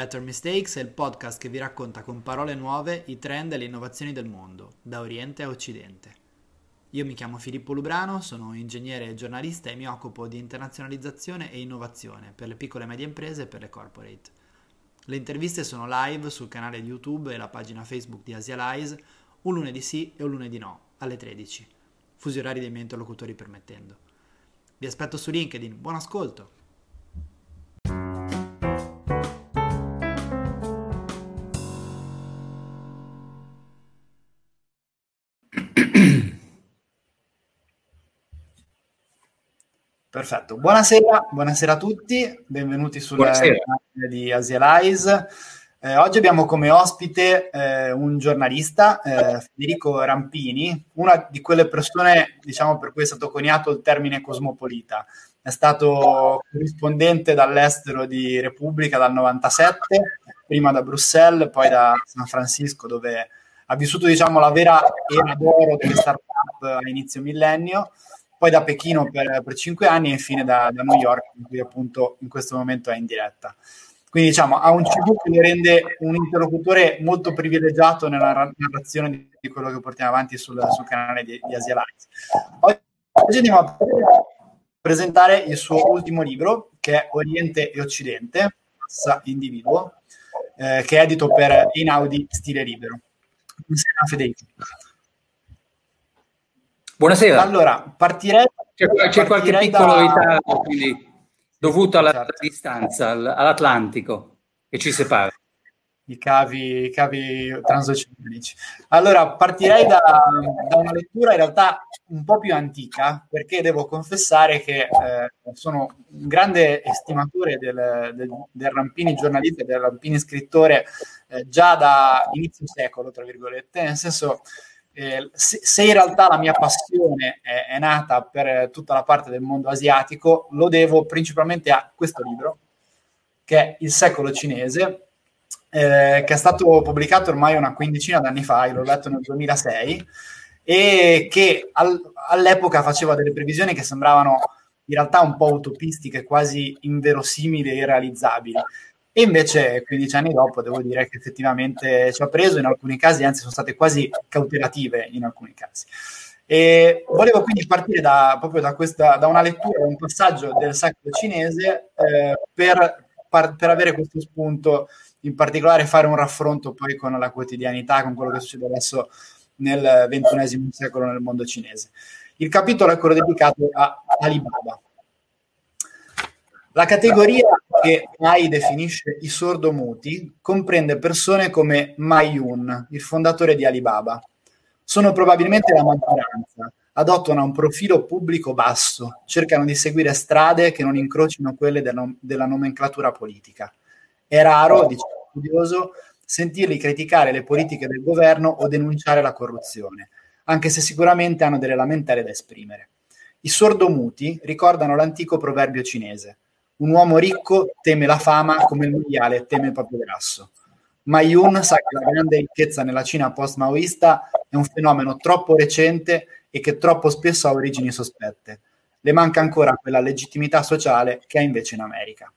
Better Mistakes è il podcast che vi racconta con parole nuove i trend e le innovazioni del mondo, da Oriente a Occidente. Io mi chiamo Filippo Lubrano, sono ingegnere e giornalista e mi occupo di internazionalizzazione e innovazione per le piccole e medie imprese e per le corporate. Le interviste sono live sul canale YouTube e la pagina Facebook di Asialize, un lunedì sì e un lunedì no, alle 13, fusi orari dei miei interlocutori permettendo. Vi aspetto su LinkedIn, buon ascolto! Perfetto, buonasera, buonasera a tutti, benvenuti sulla canale di Asialize. Eh, oggi abbiamo come ospite eh, un giornalista, eh, Federico Rampini, una di quelle persone diciamo, per cui è stato coniato il termine cosmopolita. È stato corrispondente dall'estero di Repubblica dal 97, prima da Bruxelles, poi da San Francisco, dove ha vissuto diciamo, la vera era d'oro delle start-up a inizio millennio poi da Pechino per, per cinque anni e infine da, da, New York, in cui appunto in questo momento è in diretta. Quindi diciamo ha un CV che mi rende un interlocutore molto privilegiato nella narrazione di, quello che portiamo avanti sul, sul canale di, di Asia Live. Oggi, oggi andiamo a presentare il suo ultimo libro, che è Oriente e Occidente, Massa Individuo, eh, che è edito per Inaudi Stile Libero. Buonasera Federico. Buonasera. Allora, partirei... C'è, c'è qualche piccolo da... ritardo, quindi, dovuto alla certo. distanza, all'Atlantico, che ci separa. I cavi, i cavi transoceanici. Allora, partirei da, da, una lettura in realtà un po' più antica, perché devo confessare che eh, sono un grande estimatore del, del, del Rampini giornalista, del Rampini scrittore, eh, già da inizio secolo, tra virgolette, nel senso eh, se, se, in realtà la mia passione è, è, nata per tutta la parte del mondo asiatico, lo devo principalmente a questo libro, che è Il secolo cinese, eh, che è stato pubblicato ormai una quindicina d'anni fa, l'ho letto nel 2006, e che al, all'epoca faceva delle previsioni che sembravano in realtà un po' utopistiche, quasi inverosimili e irrealizzabili. E invece 15 anni dopo devo dire che effettivamente ci ha preso in alcuni casi, anzi sono state quasi cautelative in alcuni casi. E volevo quindi partire da, proprio da, questa, da una lettura, da un passaggio del sacro cinese eh, per, par, per avere questo spunto, in particolare fare un raffronto poi con la quotidianità, con quello che succede adesso nel XXI secolo nel mondo cinese. Il capitolo è quello dedicato a Alibaba. La categoria che Mai definisce i sordomuti comprende persone come Ma Yun, il fondatore di Alibaba. Sono probabilmente la maggioranza, adottano un profilo pubblico basso, cercano di seguire strade che non incrocino quelle della, della nomenclatura politica. È raro, dice il studioso, sentirli criticare le politiche del governo o denunciare la corruzione, anche se sicuramente hanno delle lamentele da esprimere. I sordomuti ricordano l'antico proverbio cinese un uomo ricco teme la fama come il maiale teme il proprio grasso. Ma Yun sa che la grande ricchezza nella Cina post-maoista è un fenomeno troppo recente e che troppo spesso ha origini sospette. Le manca ancora quella legittimità sociale che ha invece in America.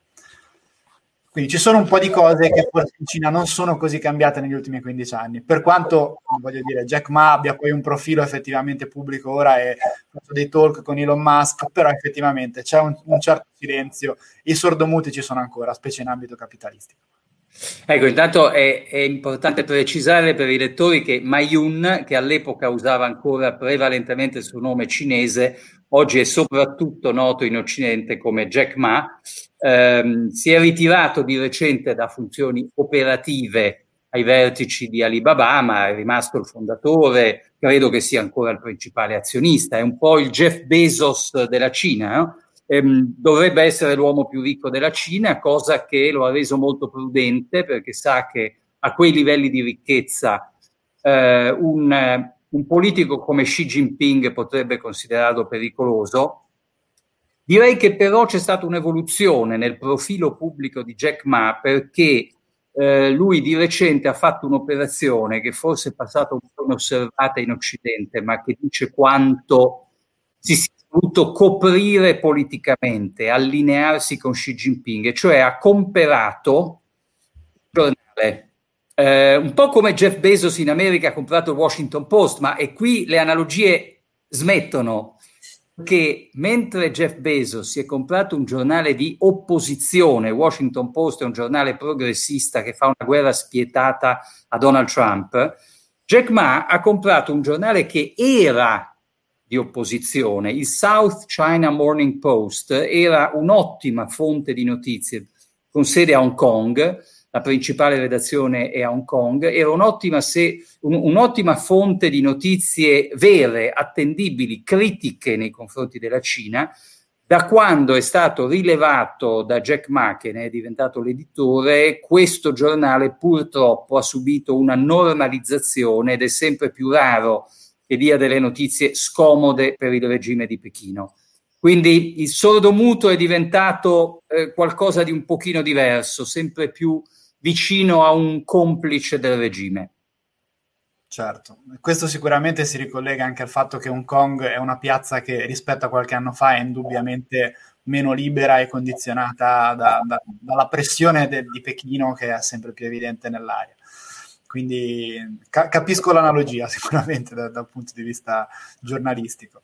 Quindi ci sono un po' di cose che forse in Cina non sono così cambiate negli ultimi 15 anni. Per quanto, voglio dire, Jack Ma abbia poi un profilo effettivamente pubblico ora e fatto dei talk con Elon Musk, però effettivamente c'è un, un certo silenzio. I sordomuti ci sono ancora, specie in ambito capitalistico. Ecco, intanto è, è, importante precisare per i lettori che Ma Yun, che all'epoca usava ancora prevalentemente il suo nome cinese, oggi è soprattutto noto in Occidente come Jack Ma, ehm, si è ritirato di recente da funzioni operative ai vertici di Alibaba, ma è rimasto il fondatore, credo che sia ancora il principale azionista, è un po' il Jeff Bezos della Cina, no? ehm, dovrebbe essere l'uomo più ricco della Cina, cosa che lo ha reso molto prudente perché sa che a quei livelli di ricchezza eh, un, un politico come Xi Jinping potrebbe considerarlo pericoloso. Direi che però c'è stata un'evoluzione nel profilo pubblico di Jack Ma perché eh, lui di recente ha fatto un'operazione che forse è passata un po' inosservata in Occidente, ma che dice quanto si sia voluto coprire politicamente, allinearsi con Xi Jinping, cioè ha comperato giornale. Eh, un po' come Jeff Bezos in America ha comprato il Washington Post, ma e qui le analogie smettono che mentre Jeff Bezos si è comprato un giornale di opposizione, Washington Post è un giornale progressista che fa una guerra spietata a Donald Trump, Jack Ma ha comprato un giornale che era di opposizione, il South China Morning Post era un'ottima fonte di notizie con sede a Hong Kong, la principale redazione è a Hong Kong, era un'ottima, se, un, un'ottima fonte di notizie vere, attendibili, critiche nei confronti della Cina, da quando è stato rilevato da Jack Ma, che ne è diventato l'editore, questo giornale purtroppo ha subito una normalizzazione ed è sempre più raro che dia delle notizie scomode per il regime di Pechino. Quindi il sordo muto è diventato eh, qualcosa di un pochino diverso, sempre più vicino a un complice del regime. Certo, questo sicuramente si ricollega anche al fatto che Hong Kong è una piazza che rispetto a qualche anno fa è indubbiamente meno libera e condizionata da, da, dalla pressione de, di Pechino che è sempre più evidente nell'aria. Quindi ca- capisco l'analogia sicuramente da, dal punto di vista giornalistico.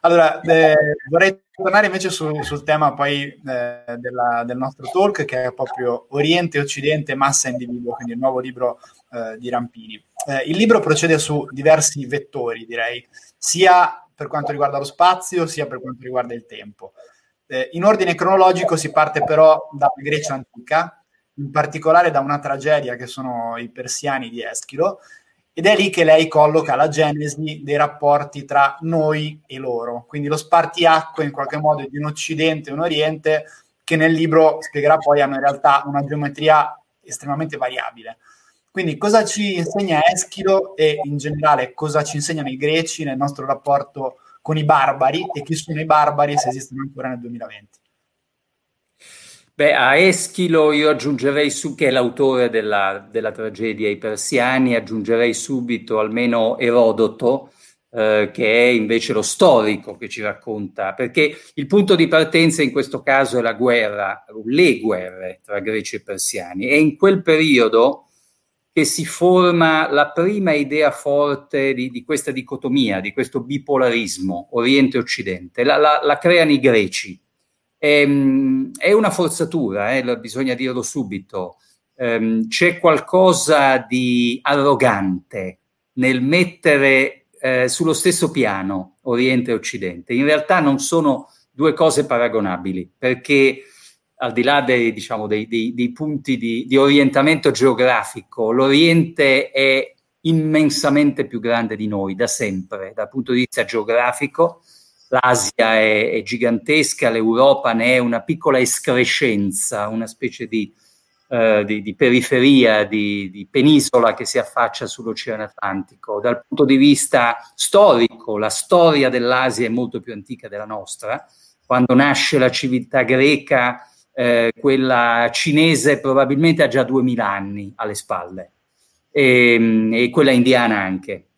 Allora, eh, vorrei tornare invece su, sul tema poi eh, della, del nostro talk che è proprio Oriente, Occidente, Massa, Individuo, quindi il nuovo libro eh, di Rampini. Eh, il libro procede su diversi vettori, direi, sia per quanto riguarda lo spazio, sia per quanto riguarda il tempo. Eh, in ordine cronologico si parte però dalla Grecia antica, in particolare da una tragedia che sono i persiani di Eschilo, ed è lì che lei colloca la genesi dei rapporti tra noi e loro, quindi lo spartiacque in qualche modo di un occidente e un oriente che nel libro spiegherà poi hanno in realtà una geometria estremamente variabile. Quindi cosa ci insegna Eschilo e in generale cosa ci insegnano i greci nel nostro rapporto con i barbari e chi sono i barbari se esistono ancora nel 2020? Beh, a Eschilo io aggiungerei su che è l'autore della, della tragedia I Persiani, aggiungerei subito almeno Erodoto, eh, che è invece lo storico che ci racconta, perché il punto di partenza in questo caso è la guerra, le guerre tra greci e persiani. E in quel periodo che si forma la prima idea forte di, di questa dicotomia, di questo bipolarismo Oriente-Occidente. La, la, la creano i greci Ehm, è una forzatura, eh, bisogna dirlo subito. Ehm, c'è qualcosa di arrogante nel mettere eh, sullo stesso piano Oriente e Occidente. In realtà non sono due cose paragonabili, perché al di là dei, diciamo, dei, dei, dei punti di, di orientamento geografico, l'Oriente è immensamente più grande di noi da sempre dal punto di vista geografico l'Asia è, è, gigantesca, l'Europa ne è una piccola escrescenza, una specie di, uh, di, di periferia, di, di, penisola che si affaccia sull'Oceano Atlantico. Dal punto di vista storico, la storia dell'Asia è molto più antica della nostra. Quando nasce la civiltà greca, eh, quella cinese probabilmente ha già 2000 anni alle spalle e, e quella indiana anche.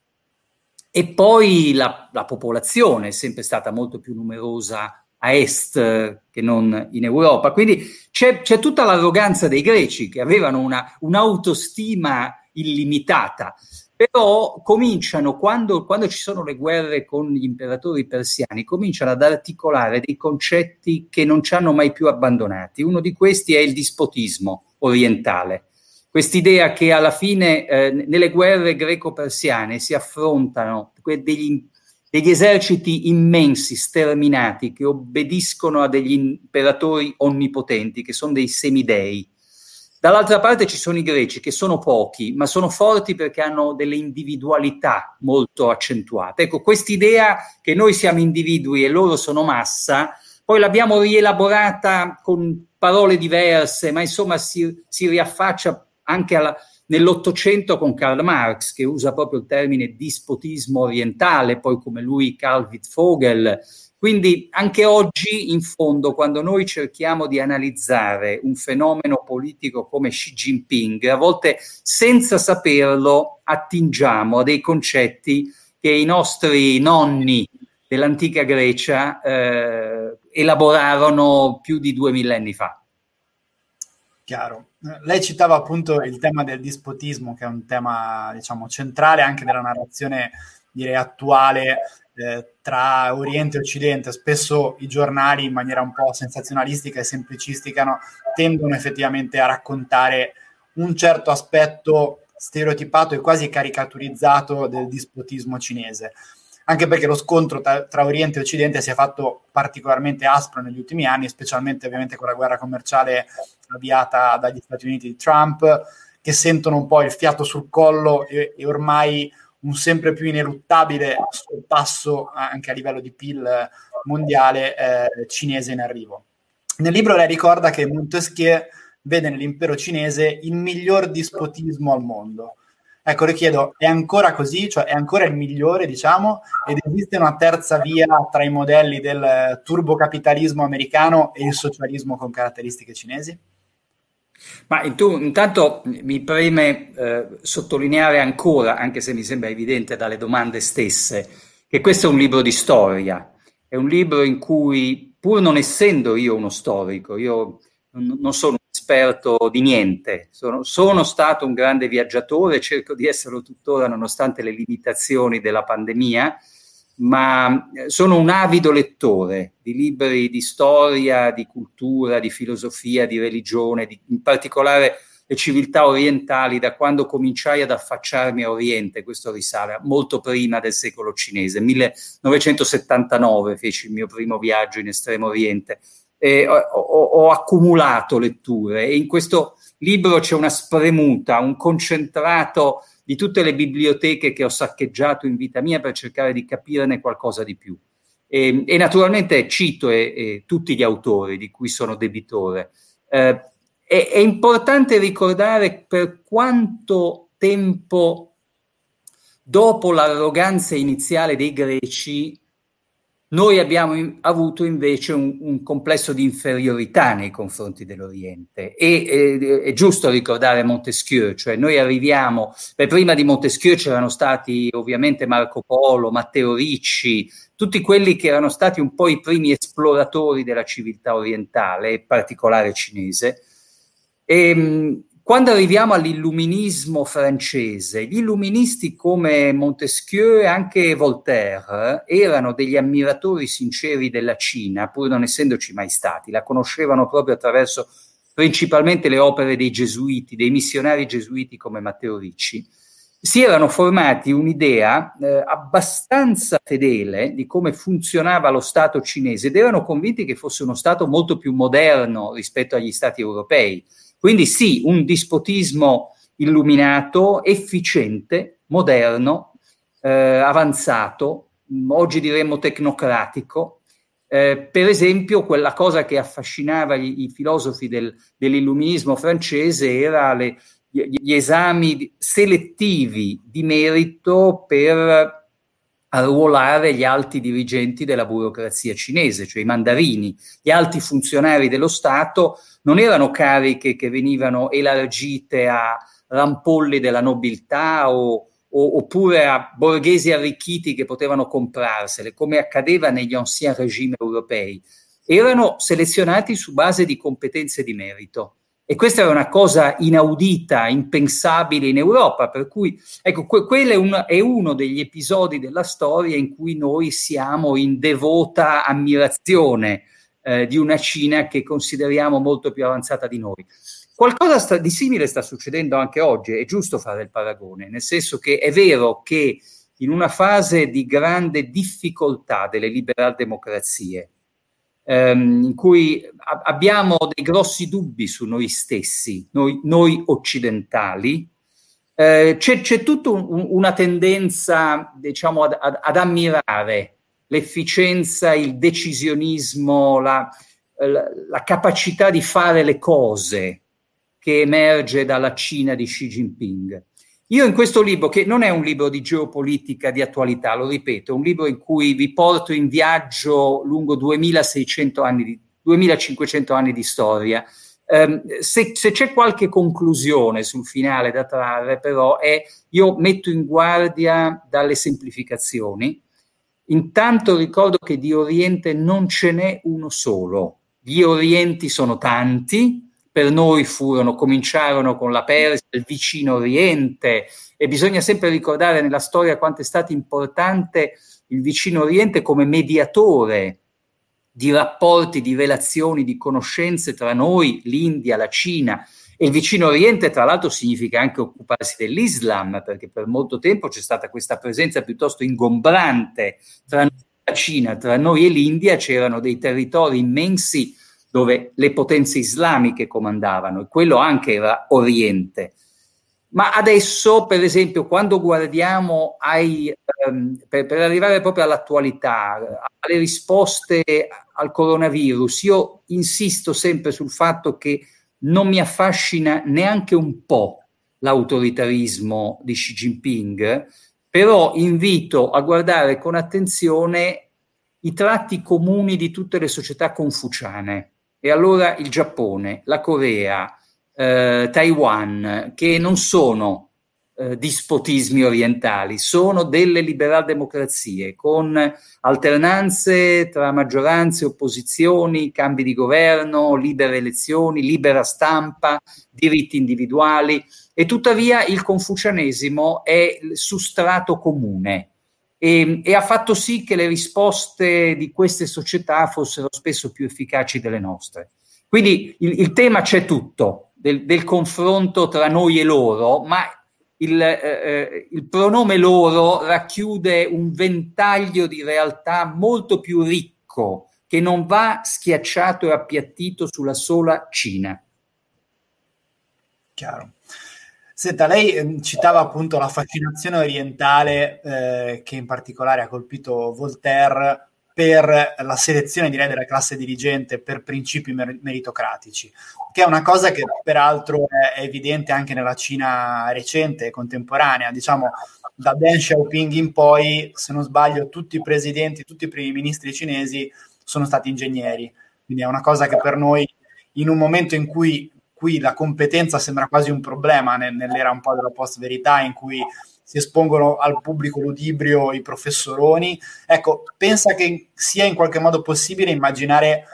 E poi la, la, popolazione è sempre stata molto più numerosa a est che non in Europa. Quindi c'è, c'è tutta l'arroganza dei greci che avevano una, un'autostima illimitata. Però cominciano, quando, quando ci sono le guerre con gli imperatori persiani, cominciano ad articolare dei concetti che non ci hanno mai più abbandonati. Uno di questi è il dispotismo orientale quest'idea che alla fine eh, nelle guerre greco-persiane si affrontano degli, degli, eserciti immensi, sterminati, che obbediscono a degli imperatori onnipotenti, che sono dei semidei. Dall'altra parte ci sono i greci, che sono pochi, ma sono forti perché hanno delle individualità molto accentuate. Ecco, quest'idea che noi siamo individui e loro sono massa, poi l'abbiamo rielaborata con parole diverse, ma insomma si, si riaffaccia anche alla, nell'Ottocento con Karl Marx, che usa proprio il termine dispotismo orientale, poi come lui Karl Wittfogel. Quindi anche oggi, in fondo, quando noi cerchiamo di analizzare un fenomeno politico come Xi Jinping, a volte senza saperlo attingiamo a dei concetti che i nostri nonni dell'antica Grecia eh, elaborarono più di due millenni fa. Chiaro. Lei citava appunto il tema del dispotismo, che è un tema, diciamo, centrale anche della narrazione, direi, attuale eh, tra Oriente e Occidente. Spesso i giornali, in maniera un po' sensazionalistica e semplicistica, no, tendono effettivamente a raccontare un certo aspetto stereotipato e quasi caricaturizzato del dispotismo cinese anche perché lo scontro tra, tra, Oriente e Occidente si è fatto particolarmente aspro negli ultimi anni, specialmente ovviamente con la guerra commerciale avviata dagli Stati Uniti di Trump, che sentono un po' il fiato sul collo e, e ormai un sempre più ineluttabile sorpasso anche a livello di PIL mondiale eh, cinese in arrivo. Nel libro lei ricorda che Montesquieu vede nell'impero cinese il miglior dispotismo al mondo Ecco, le chiedo, è ancora così? Cioè è ancora il migliore, diciamo? Ed esiste una terza via tra i modelli del turbocapitalismo americano e il socialismo con caratteristiche cinesi? Ma tu, intanto mi preme eh, sottolineare ancora, anche se mi sembra evidente dalle domande stesse, che questo è un libro di storia, è un libro in cui, pur non essendo io uno storico, io non sono esperto di niente, sono, sono, stato un grande viaggiatore, cerco di esserlo tuttora nonostante le limitazioni della pandemia, ma eh, sono un avido lettore di libri di storia, di cultura, di filosofia, di religione, di, in particolare le civiltà orientali, da quando cominciai ad affacciarmi a Oriente, questo risale molto prima del secolo cinese, 1979 feci il mio primo viaggio in Estremo Oriente eh, ho, ho, accumulato letture e in questo libro c'è una spremuta, un concentrato di tutte le biblioteche che ho saccheggiato in vita mia per cercare di capirne qualcosa di più. E, e naturalmente cito e, e tutti gli autori di cui sono debitore. Eh, è, è importante ricordare per quanto tempo dopo l'arroganza iniziale dei greci noi abbiamo avuto invece un, un, complesso di inferiorità nei confronti dell'Oriente e eh, è giusto ricordare Montesquieu, cioè noi arriviamo, beh, prima di Montesquieu c'erano stati ovviamente Marco Polo, Matteo Ricci, tutti quelli che erano stati un po' i primi esploratori della civiltà orientale, in particolare cinese. E, ehm, quando arriviamo all'illuminismo francese, gli illuministi come Montesquieu e anche Voltaire erano degli ammiratori sinceri della Cina, pur non essendoci mai stati, la conoscevano proprio attraverso principalmente le opere dei gesuiti, dei missionari gesuiti come Matteo Ricci, si erano formati un'idea eh, abbastanza fedele di come funzionava lo Stato cinese ed erano convinti che fosse uno Stato molto più moderno rispetto agli Stati europei quindi sì, un dispotismo illuminato, efficiente, moderno, eh, avanzato, oggi diremmo tecnocratico. Eh, per esempio, quella cosa che affascinava gli, i filosofi del, dell'illuminismo francese era le, gli, gli esami selettivi di merito per arruolare gli alti dirigenti della burocrazia cinese, cioè i mandarini, gli alti funzionari dello Stato non erano cariche che venivano elargite a rampolli della nobiltà o, o, oppure a borghesi arricchiti che potevano comprarsele, come accadeva negli ancien regimi europei. Erano selezionati su base di competenze di merito. E questa era una cosa inaudita, impensabile in Europa, per cui ecco, que- quello è, un, è, uno degli episodi della storia in cui noi siamo in devota ammirazione eh, di una Cina che consideriamo molto più avanzata di noi. Qualcosa sta, di simile sta succedendo anche oggi, è giusto fare il paragone, nel senso che è vero che in una fase di grande difficoltà delle liberal democrazie, ehm, in cui a- abbiamo dei grossi dubbi su noi stessi, noi, noi occidentali, eh, c'è, c'è, tutta un, una tendenza, diciamo, ad, ad, ad, ammirare l'efficienza, il decisionismo, la, la, la capacità di fare le cose che emerge dalla Cina di Xi Jinping. Io in questo libro, che non è un libro di geopolitica di attualità, lo ripeto, è un libro in cui vi porto in viaggio lungo 2600 anni di, 2500 anni di storia. Um, se, se, c'è qualche conclusione sul finale da trarre, però, è io metto in guardia dalle semplificazioni. Intanto ricordo che di Oriente non ce n'è uno solo. Gli Orienti sono tanti, per noi furono, cominciarono con la Persia, il vicino Oriente, e bisogna sempre ricordare nella storia quanto è stato importante il vicino Oriente come mediatore di rapporti, di relazioni, di conoscenze tra noi, l'India, la Cina. E il vicino Oriente, tra l'altro, significa anche occuparsi dell'Islam, perché per molto tempo c'è stata questa presenza piuttosto ingombrante tra la Cina, tra noi e l'India c'erano dei territori immensi dove le potenze islamiche comandavano e quello anche era Oriente. Ma adesso, per esempio, quando guardiamo ai, um, per, per, arrivare proprio all'attualità, alle risposte al coronavirus, io insisto sempre sul fatto che non mi affascina neanche un po' l'autoritarismo di Xi Jinping, però invito a guardare con attenzione i tratti comuni di tutte le società confuciane. E allora il Giappone, la Corea, eh, Taiwan, che non sono eh, dispotismi orientali, sono delle liberal democrazie con alternanze tra maggioranze, opposizioni, cambi di governo, libere elezioni, libera stampa, diritti individuali. E tuttavia il confucianesimo è sustrato comune. E, e, ha fatto sì che le risposte di queste società fossero spesso più efficaci delle nostre. Quindi il, il tema c'è tutto, del, del, confronto tra noi e loro, ma il, eh, eh, il pronome loro racchiude un ventaglio di realtà molto più ricco che non va schiacciato e appiattito sulla sola Cina. Chiaro. Senta, lei eh, citava appunto la fascinazione orientale eh, che in particolare ha colpito Voltaire per la selezione direi della classe dirigente per principi mer- meritocratici, che è una cosa che peraltro è, è evidente anche nella Cina recente e contemporanea, diciamo da Deng Xiaoping in poi, se non sbaglio, tutti i presidenti, tutti i primi ministri cinesi sono stati ingegneri, quindi è una cosa che per noi in un momento in cui cui la competenza sembra quasi un problema nell'era un po' della post-verità in cui si espongono al pubblico ludibrio i professoroni. Ecco, pensa che sia in qualche modo possibile immaginare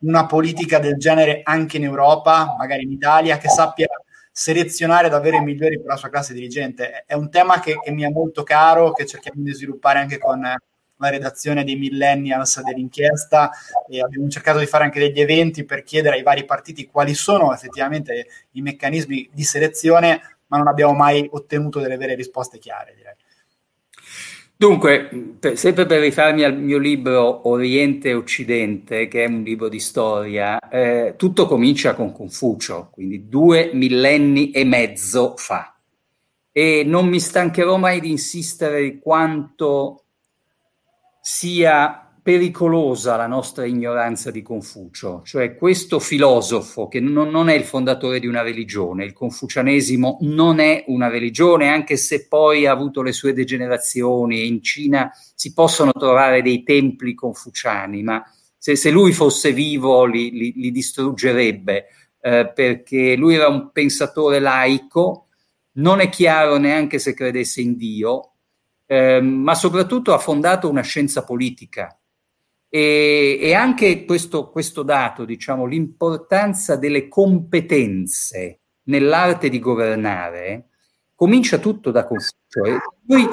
una politica del genere anche in Europa, magari in Italia, che sappia selezionare davvero i migliori per la sua classe dirigente. È un tema che, che mi è molto caro, che cerchiamo di sviluppare anche con la redazione dei millennials dell'inchiesta e abbiamo cercato di fare anche degli eventi per chiedere ai vari partiti quali sono effettivamente i meccanismi di selezione, ma non abbiamo mai ottenuto delle vere risposte chiare, direi. Dunque, per, sempre per rifarmi al mio libro Oriente e Occidente, che è un libro di storia, eh, tutto comincia con Confucio, quindi due millenni e mezzo fa. E non mi stancherò mai di insistere di quanto sia pericolosa la nostra ignoranza di Confucio, cioè questo filosofo che non, non, è il fondatore di una religione, il confucianesimo non è una religione, anche se poi ha avuto le sue degenerazioni, in Cina si possono trovare dei templi confuciani, ma se, se lui fosse vivo li, li, li distruggerebbe, eh, perché lui era un pensatore laico, non è chiaro neanche se credesse in Dio, Ehm, ma soprattutto ha fondato una scienza politica. E, e anche questo, questo dato, diciamo, l'importanza delle competenze nell'arte di governare, comincia tutto da Confucio. E lui,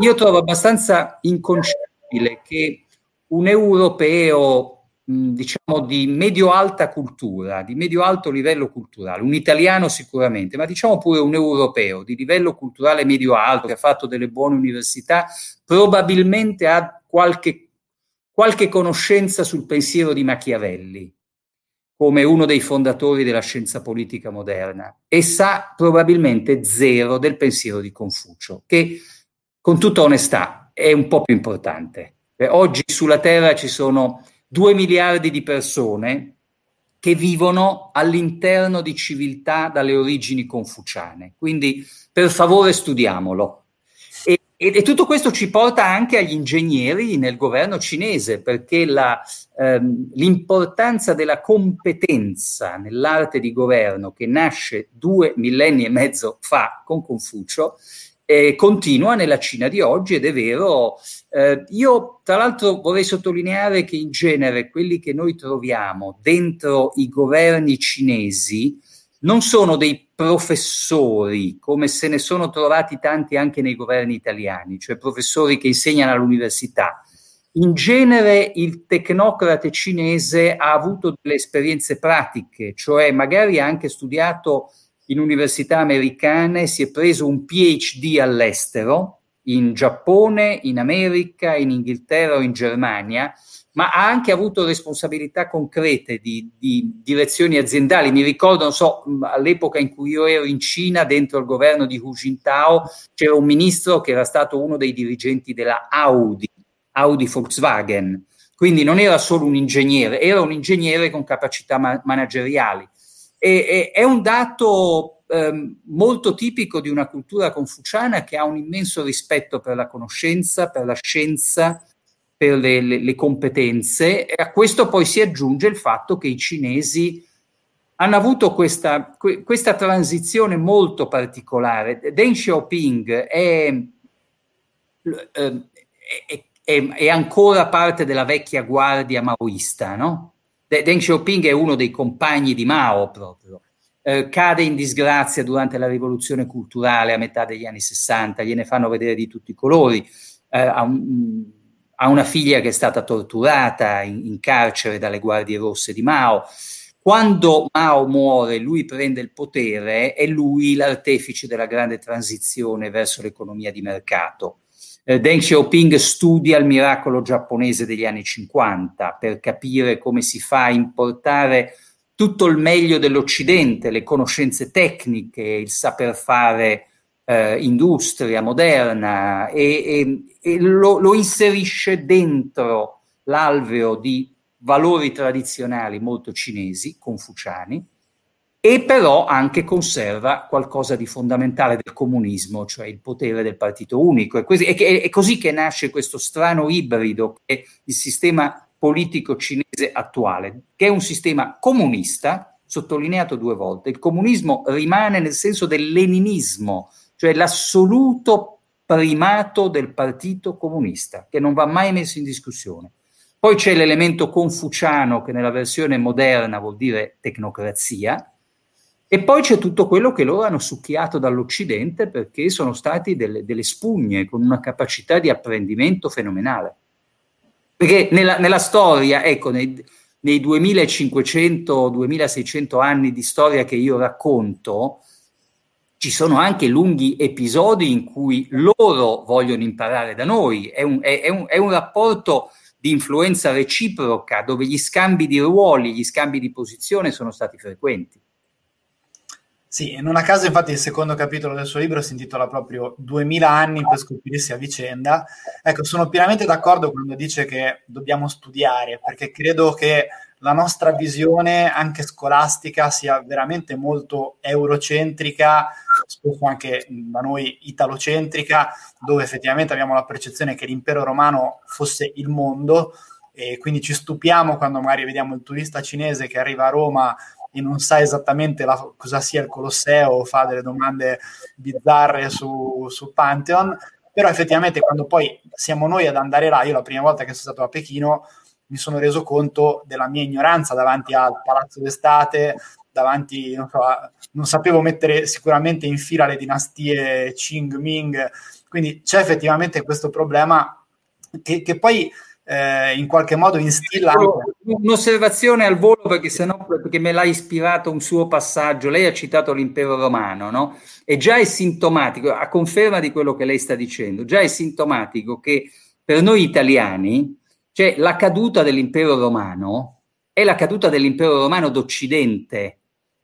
io trovo abbastanza inconcepibile che un europeo diciamo di medio-alta cultura, di medio-alto livello culturale, un italiano sicuramente, ma diciamo pure un europeo di livello culturale medio-alto che ha fatto delle buone università, probabilmente ha qualche, qualche conoscenza sul pensiero di Machiavelli come uno dei fondatori della scienza politica moderna e sa probabilmente zero del pensiero di Confucio, che con tutta onestà è un po' più importante. Oggi sulla Terra ci sono due miliardi di persone che vivono all'interno di civiltà dalle origini confuciane. Quindi, per favore, studiamolo. E, e, tutto questo ci porta anche agli ingegneri nel governo cinese, perché la, ehm, l'importanza della competenza nell'arte di governo che nasce due millenni e mezzo fa con Confucio eh, continua nella Cina di oggi ed è vero. Eh, io tra l'altro vorrei sottolineare che in genere quelli che noi troviamo dentro i governi cinesi non sono dei professori, come se ne sono trovati tanti anche nei governi italiani, cioè professori che insegnano all'università. In genere il tecnocrate cinese ha avuto delle esperienze pratiche, cioè magari ha anche studiato in università americane, si è preso un PhD all'estero, in Giappone, in America, in Inghilterra o in Germania, ma ha anche avuto responsabilità concrete di, di, direzioni aziendali. Mi ricordo, non so, all'epoca in cui io ero in Cina, dentro il governo di Hu Jintao, c'era un ministro che era stato uno dei dirigenti della Audi, Audi Volkswagen. Quindi non era solo un ingegnere, era un ingegnere con capacità ma- manageriali. E, e, è un dato ehm, molto tipico di una cultura confuciana che ha un immenso rispetto per la conoscenza, per la scienza, per le, le, le, competenze e a questo poi si aggiunge il fatto che i cinesi hanno avuto questa, questa transizione molto particolare. Deng Xiaoping è, è, è, è, ancora parte della vecchia guardia maoista, no? Deng Xiaoping è uno dei compagni di Mao proprio. Eh, cade in disgrazia durante la rivoluzione culturale a metà degli anni 60, gliene fanno vedere di tutti i colori. Eh, un, ha una figlia che è stata torturata in, in carcere dalle guardie rosse di Mao. Quando Mao muore, lui prende il potere, è lui l'artefice della grande transizione verso l'economia di mercato. Eh, Deng Xiaoping studia il miracolo giapponese degli anni 50 per capire come si fa a importare tutto il meglio dell'Occidente, le conoscenze tecniche, il saper fare eh, industria moderna e, e, e lo, lo, inserisce dentro l'alveo di valori tradizionali molto cinesi, confuciani, e però anche conserva qualcosa di fondamentale del comunismo, cioè il potere del partito unico. È così, è, è così che nasce questo strano ibrido che è il sistema politico cinese attuale, che è un sistema comunista, sottolineato due volte. Il comunismo rimane nel senso del leninismo, cioè l'assoluto primato del Partito Comunista, che non va mai messo in discussione. Poi c'è l'elemento confuciano, che nella versione moderna vuol dire tecnocrazia, e poi c'è tutto quello che loro hanno succhiato dall'Occidente perché sono stati delle, delle spugne con una capacità di apprendimento fenomenale. Perché nella, nella storia, ecco, nei, nei 2500-2600 anni di storia che io racconto, ci sono anche lunghi episodi in cui loro vogliono imparare da noi, è un, è, è un, è un rapporto di influenza reciproca dove gli scambi di ruoli, gli scambi di posizione sono stati frequenti. Sì, non a caso infatti il secondo capitolo del suo libro si intitola proprio 2000 anni per scoprirsi a vicenda. Ecco, sono pienamente d'accordo quando dice che dobbiamo studiare, perché credo che la nostra visione anche scolastica sia veramente molto eurocentrica, spesso anche da noi italocentrica, dove effettivamente abbiamo la percezione che l'impero romano fosse il mondo e quindi ci stupiamo quando magari vediamo il turista cinese che arriva a Roma e non sa esattamente la, cosa sia il Colosseo fa delle domande bizzarre su, su Pantheon, però effettivamente quando poi siamo noi ad andare là, io la prima volta che sono stato a Pechino mi sono reso conto della mia ignoranza davanti al Palazzo d'Estate, davanti, non, so, non sapevo mettere sicuramente in fila le dinastie Qing, Ming, quindi c'è effettivamente questo problema che, che poi eh, in qualche modo instilla. Un'osservazione al volo perché sennò perché me l'ha ispirato un suo passaggio. Lei ha citato l'impero romano, no? E già è sintomatico, a conferma di quello che lei sta dicendo, già è sintomatico che per noi italiani cioè la caduta dell'impero romano è la caduta dell'impero romano d'Occidente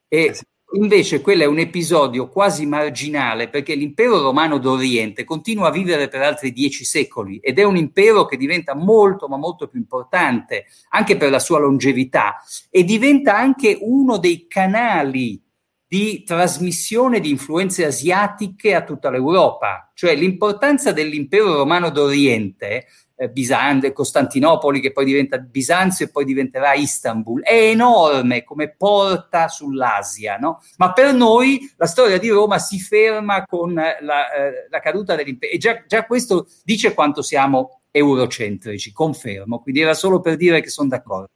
e eh invece quello è un episodio quasi marginale perché l'impero romano d'Oriente continua a vivere per altri dieci secoli ed è un impero che diventa molto ma molto più importante anche per la sua longevità e diventa anche uno dei canali di trasmissione di influenze asiatiche a tutta l'Europa, cioè l'importanza dell'impero romano d'Oriente eh, Bisanzio, Costantinopoli che poi diventa Bisanzio e poi diventerà Istanbul, è enorme come porta sull'Asia, no? ma per noi la storia di Roma si ferma con la, eh, la caduta dell'impero e già, già questo dice quanto siamo eurocentrici, confermo, quindi era solo per dire che sono d'accordo.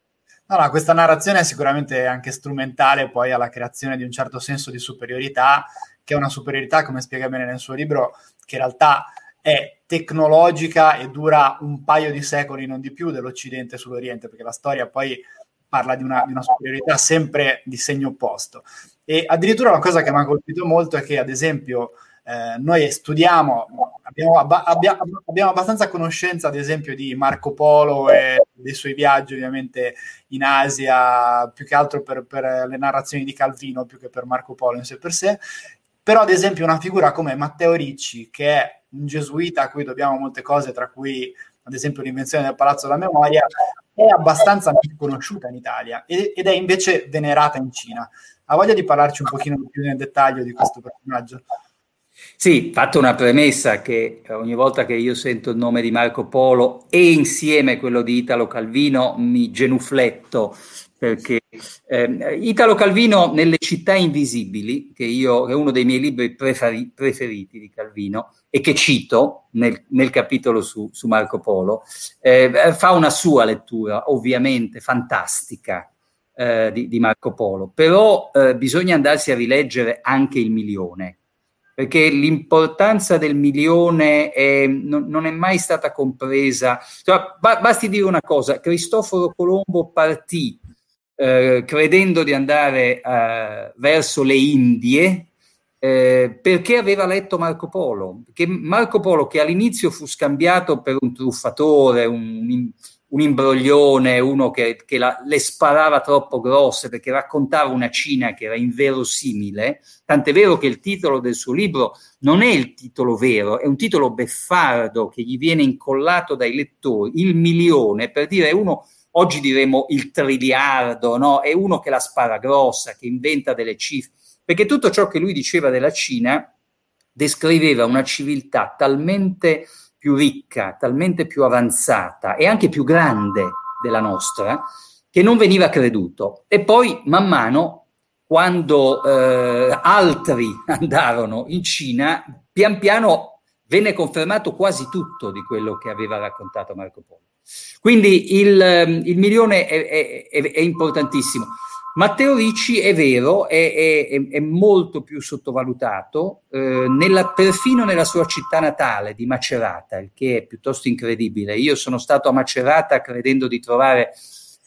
No, questa narrazione è sicuramente anche strumentale poi alla creazione di un certo senso di superiorità, che è una superiorità, come spiega bene nel suo libro, che in realtà è tecnologica e dura un paio di secoli, non di più, dell'Occidente sull'Oriente, perché la storia poi parla di una, di una superiorità sempre di segno opposto. E addirittura una cosa che mi ha colpito molto è che, ad esempio, eh, noi studiamo, abbiamo, abba- abbiamo, abbastanza conoscenza, ad esempio, di Marco Polo e dei suoi viaggi, ovviamente, in Asia, più che altro per, per le narrazioni di Calvino, più che per Marco Polo in sé per sé. Però, ad esempio, una figura come Matteo Ricci, che è un gesuita a cui dobbiamo molte cose, tra cui, ad esempio, l'invenzione del Palazzo della Memoria, è abbastanza conosciuta in Italia ed è invece venerata in Cina. Ha voglia di parlarci un pochino più nel dettaglio di questo personaggio? Sì, fatto una premessa che ogni volta che io sento il nome di Marco Polo e insieme quello di Italo Calvino mi genufletto perché eh, Italo Calvino nelle città invisibili, che, io, che è uno dei miei libri preferi, preferiti di Calvino e che cito nel, nel capitolo su, su, Marco Polo, eh, fa una sua lettura ovviamente fantastica eh, di, di, Marco Polo, però eh, bisogna andarsi a rileggere anche il milione perché l'importanza del milione è, non, non, è mai stata compresa. Cioè, ba, basti dire una cosa, Cristoforo Colombo partì eh, credendo di andare eh, verso le Indie eh, perché aveva letto Marco Polo. Perché Marco Polo, che all'inizio fu scambiato per un truffatore, un, un imbroglione, uno che, che la, le sparava troppo grosse perché raccontava una Cina che era inverosimile, tant'è vero che il titolo del suo libro non è il titolo vero, è un titolo beffardo che gli viene incollato dai lettori, il milione, per dire uno, oggi diremo il triliardo, no? è uno che la spara grossa, che inventa delle cifre, perché tutto ciò che lui diceva della Cina descriveva una civiltà talmente più ricca, talmente più avanzata e anche più grande della nostra, che non veniva creduto. E poi, man mano, quando eh, altri andarono in Cina, pian piano venne confermato quasi tutto di quello che aveva raccontato Marco Polo. Quindi il, il milione è, è, è, importantissimo. Matteo Ricci è vero, è, molto più sottovalutato, eh, nella, perfino nella sua città natale di Macerata, il che è piuttosto incredibile. Io sono stato a Macerata credendo di trovare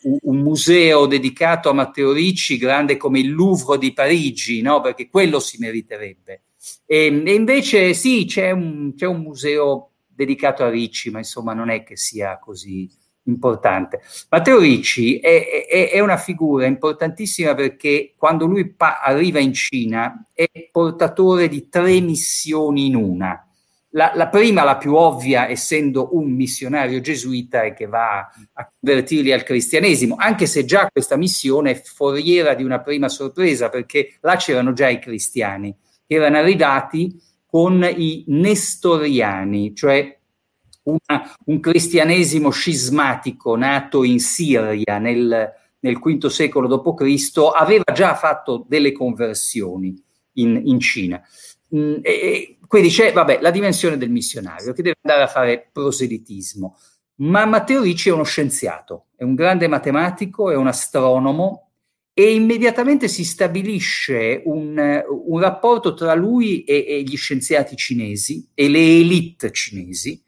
un, un museo dedicato a Matteo Ricci, grande come il Louvre di Parigi, no? perché quello si meriterebbe. E, e invece sì, c'è un, c'è un museo dedicato a Ricci, ma insomma non è che sia così importante. Matteo Ricci è, è, è, una figura importantissima perché quando lui pa- arriva in Cina è portatore di tre missioni in una. La, la, prima, la più ovvia, essendo un missionario gesuita e che va a convertirli al cristianesimo, anche se già questa missione è foriera di una prima sorpresa, perché là c'erano già i cristiani, che erano arrivati con i nestoriani, cioè una, un cristianesimo scismatico nato in Siria nel, nel V secolo d.C., aveva già fatto delle conversioni in, in Cina. Mm, e, quindi c'è vabbè, la dimensione del missionario che deve andare a fare proselitismo. Ma Matteo Ricci è uno scienziato, è un grande matematico, è un astronomo e immediatamente si stabilisce un, un rapporto tra lui e, e, gli scienziati cinesi e le elite cinesi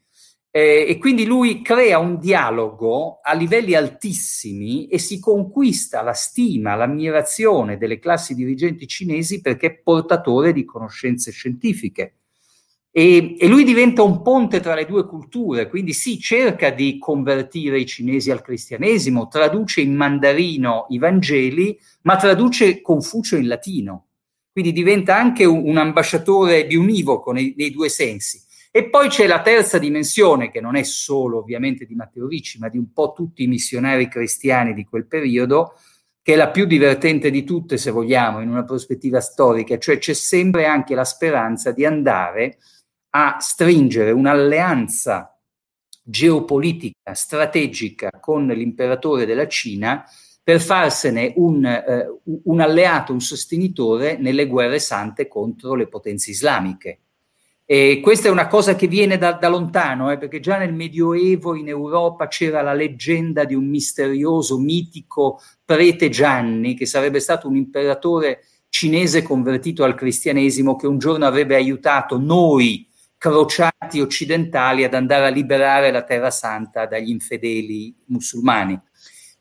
eh, e quindi lui crea un dialogo a livelli altissimi e si conquista la stima, l'ammirazione delle classi dirigenti cinesi perché è portatore di conoscenze scientifiche. E, e, lui diventa un ponte tra le due culture, quindi sì, cerca di convertire i cinesi al cristianesimo, traduce in mandarino i Vangeli, ma traduce Confucio in latino. Quindi diventa anche un, un ambasciatore biunivoco nei, nei due sensi. E poi c'è la terza dimensione, che non è solo ovviamente di Matteo Ricci, ma di un po' tutti i missionari cristiani di quel periodo, che è la più divertente di tutte, se vogliamo, in una prospettiva storica, cioè c'è sempre anche la speranza di andare a stringere un'alleanza geopolitica, strategica con l'imperatore della Cina per farsene un, eh, un alleato, un sostenitore nelle guerre sante contro le potenze islamiche. E questa è una cosa che viene da, da lontano, eh, perché già nel Medioevo in Europa c'era la leggenda di un misterioso, mitico prete Gianni, che sarebbe stato un imperatore cinese convertito al cristianesimo, che un giorno avrebbe aiutato noi, crociati occidentali, ad andare a liberare la Terra Santa dagli infedeli musulmani.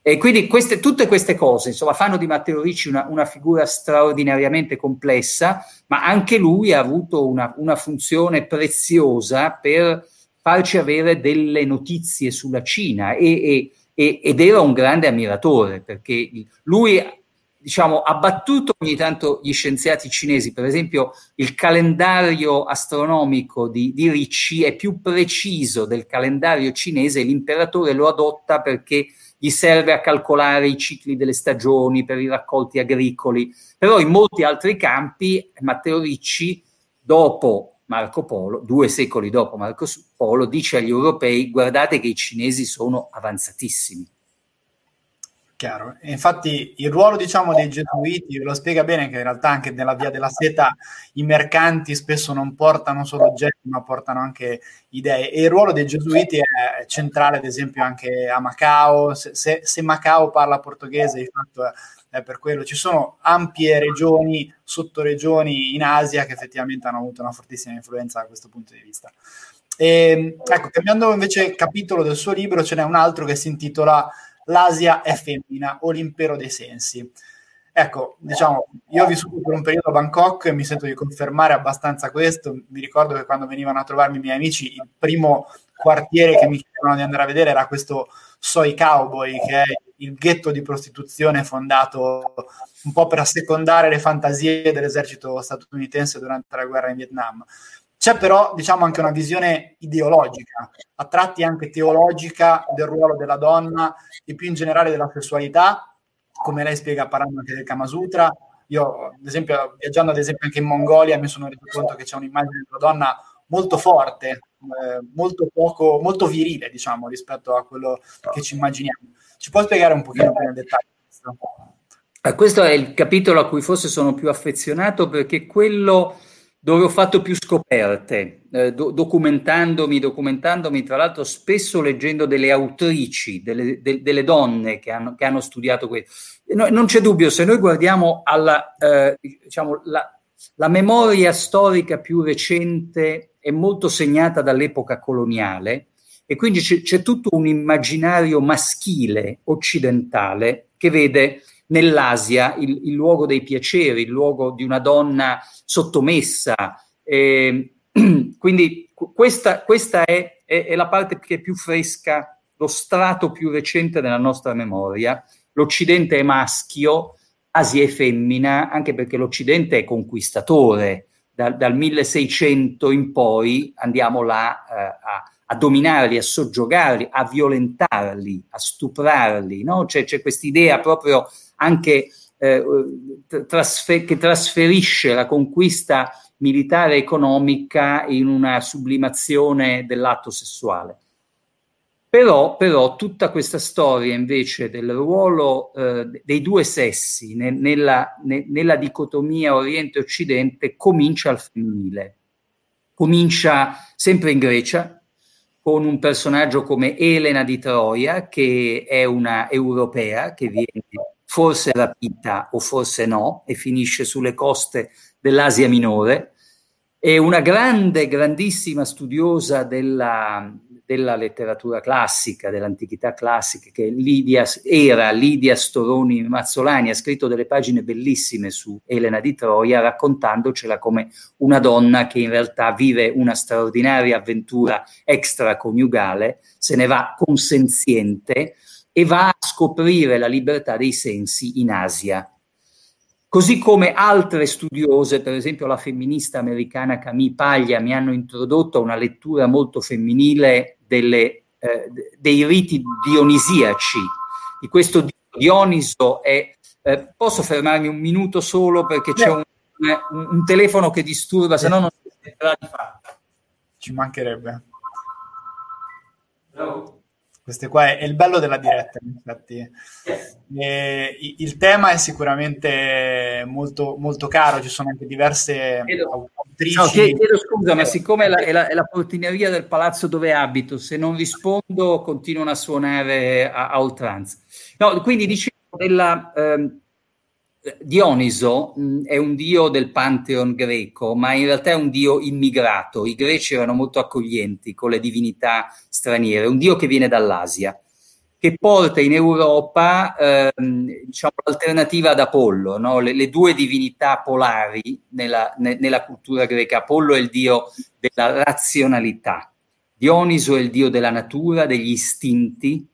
E quindi queste, tutte queste cose insomma, fanno di Matteo Ricci una, una, figura straordinariamente complessa, ma anche lui ha avuto una, una funzione preziosa per farci avere delle notizie sulla Cina e, e, ed era un grande ammiratore perché lui diciamo, ha battuto ogni tanto gli scienziati cinesi, per esempio il calendario astronomico di, di Ricci è più preciso del calendario cinese. L'imperatore lo adotta perché gli serve a calcolare i cicli delle stagioni per i raccolti agricoli, però in molti altri campi Matteo Ricci, dopo Marco Polo, due secoli dopo Marco Polo, dice agli europei guardate che i cinesi sono avanzatissimi. Chiaro. E infatti il ruolo diciamo, dei gesuiti lo spiega bene che in realtà anche nella via della seta i mercanti spesso non portano solo oggetti ma portano anche idee e il ruolo dei gesuiti è centrale ad esempio anche a Macao, se, se, se Macao parla portoghese di fatto è per quello, ci sono ampie regioni, sottoregioni in Asia che effettivamente hanno avuto una fortissima influenza da questo punto di vista. E, ecco, cambiando invece capitolo del suo libro ce n'è un altro che si intitola l'Asia è femmina o l'impero dei sensi. Ecco, diciamo, io ho vissuto per un periodo a Bangkok e mi sento di confermare abbastanza questo. Mi ricordo che quando venivano a trovarmi i miei amici, il primo quartiere che mi chiedevano di andare a vedere era questo Soi Cowboy, che è il ghetto di prostituzione fondato un po' per assecondare le fantasie dell'esercito statunitense durante la guerra in Vietnam. C'è però, diciamo, anche una visione ideologica, a tratti anche teologica del ruolo della donna e più in generale della sessualità, come lei spiega parlando anche del Kama Sutra. Io, ad esempio, viaggiando ad esempio anche in Mongolia, mi sono reso conto che c'è un'immagine della donna molto forte, eh, molto poco, molto virile, diciamo, rispetto a quello che ci immaginiamo. Ci può spiegare un pochino più nel dettaglio questo? Eh, questo è il capitolo a cui forse sono più affezionato perché quello dove ho fatto più scoperte, eh, do- documentandomi, documentandomi, tra l'altro spesso leggendo delle autrici, delle, de- delle donne che hanno, che hanno studiato questo. No, non c'è dubbio, se noi guardiamo alla, eh, diciamo, la, la memoria storica più recente è molto segnata dall'epoca coloniale e quindi c'è, c'è tutto un immaginario maschile occidentale che vede nell'Asia il, il, luogo dei piaceri, il luogo di una donna sottomessa. Eh, quindi questa, questa è, è, è, la parte che è più fresca, lo strato più recente della nostra memoria. L'Occidente è maschio, Asia è femmina, anche perché l'Occidente è conquistatore. Da, dal 1600 in poi andiamo là eh, a, a dominarli, a soggiogarli, a violentarli, a stuprarli. No? C'è, c'è questa idea proprio anche eh, trasfer- che trasferisce la conquista militare economica in una sublimazione dell'atto sessuale. Però, però tutta questa storia invece del ruolo eh, dei due sessi ne, nella, ne, nella dicotomia Oriente-Occidente comincia al femminile. Comincia sempre in Grecia, con un personaggio come Elena di Troia, che è una europea che viene forse rapita o forse no, e finisce sulle coste dell'Asia minore. È una grande, grandissima studiosa della, della letteratura classica, dell'antichità classica, che Lidia, era Lidia Storoni Mazzolani, ha scritto delle pagine bellissime su Elena di Troia, raccontandocela come una donna che in realtà vive una straordinaria avventura extraconiugale, se ne va consenziente e va a scoprire la libertà dei sensi in Asia. Così come altre studiose, per esempio la femminista americana Camille Paglia, mi hanno introdotto a una lettura molto femminile delle, eh, dei riti dionisiaci. Di questo Dioniso è... Eh, posso fermarmi un minuto solo perché c'è un, un, un telefono che disturba, se no non si sentirà di fatta. Ci mancherebbe. Queste qua è, è il bello della diretta, infatti. E, il tema è sicuramente molto, molto caro, ci sono anche diverse chiedo, autrici. No, chiedo scusa, ma siccome è la, è, la, è la, portineria del palazzo dove abito, se non rispondo continuano a suonare a, a oltranza. No, quindi dicevo della... Ehm, Dioniso è un dio del pantheon greco, ma in realtà è un dio immigrato. I greci erano molto accoglienti con le divinità straniere, un dio che viene dall'Asia, che porta in Europa ehm, diciamo, l'alternativa ad Apollo, no? le, le, due divinità polari nella, ne, nella cultura greca. Apollo è il dio della razionalità, Dioniso è il dio della natura, degli istinti,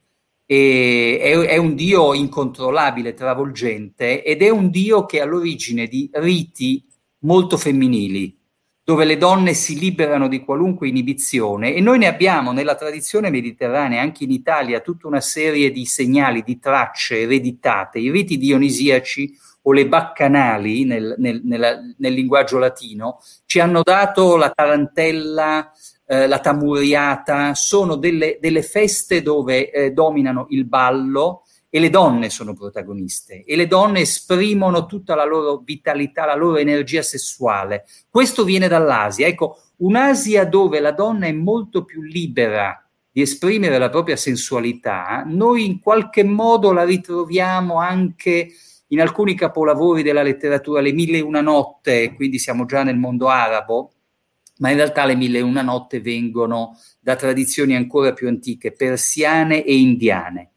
è, è, un dio incontrollabile, travolgente ed è un dio che ha l'origine di riti molto femminili, dove le donne si liberano di qualunque inibizione e noi ne abbiamo nella tradizione mediterranea, anche in Italia, tutta una serie di segnali, di tracce ereditate. I riti dionisiaci o le baccanali nel, nel, nella, nel linguaggio latino ci hanno dato la tarantella eh, la tamuriata, sono delle, delle feste dove eh, dominano il ballo e le donne sono protagoniste e le donne esprimono tutta la loro vitalità, la loro energia sessuale. Questo viene dall'Asia. Ecco, un'Asia dove la donna è molto più libera di esprimere la propria sensualità, noi in qualche modo la ritroviamo anche in alcuni capolavori della letteratura, Le Mille e una notte, quindi siamo già nel mondo arabo, ma in realtà le mille e una notte vengono da tradizioni ancora più antiche, persiane e indiane.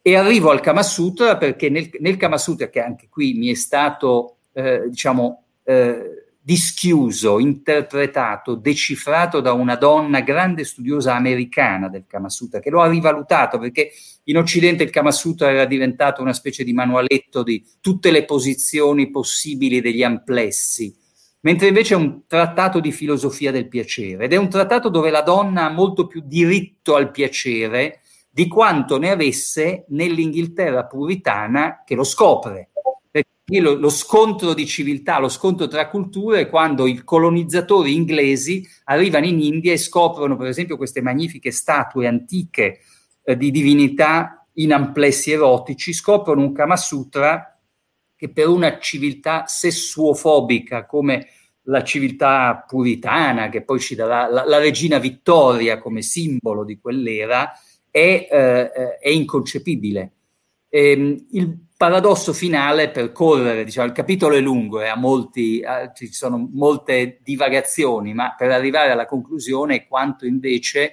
E arrivo al Kama Sutra perché nel, nel Kama Sutra, che anche qui mi è stato, eh, diciamo, eh, dischiuso, interpretato, decifrato da una donna grande studiosa americana del Kama Sutra, che lo ha rivalutato perché in Occidente il Kama Sutra era diventato una specie di manualetto di tutte le posizioni possibili degli amplessi mentre invece è un trattato di filosofia del piacere ed è un trattato dove la donna ha molto più diritto al piacere di quanto ne avesse nell'Inghilterra puritana che lo scopre. Perché lo, lo scontro di civiltà, lo scontro tra culture quando i colonizzatori inglesi arrivano in India e scoprono per esempio queste magnifiche statue antiche eh, di divinità in amplessi erotici, scoprono un Kama Sutra che per una civiltà sessuofobica come la civiltà puritana, che poi ci darà la, la regina Vittoria come simbolo di quell'era, è, eh, è inconcepibile. E, ehm, il paradosso finale per correre, diciamo, il capitolo è lungo e ha molti, eh, ci sono molte divagazioni, ma per arrivare alla conclusione è quanto invece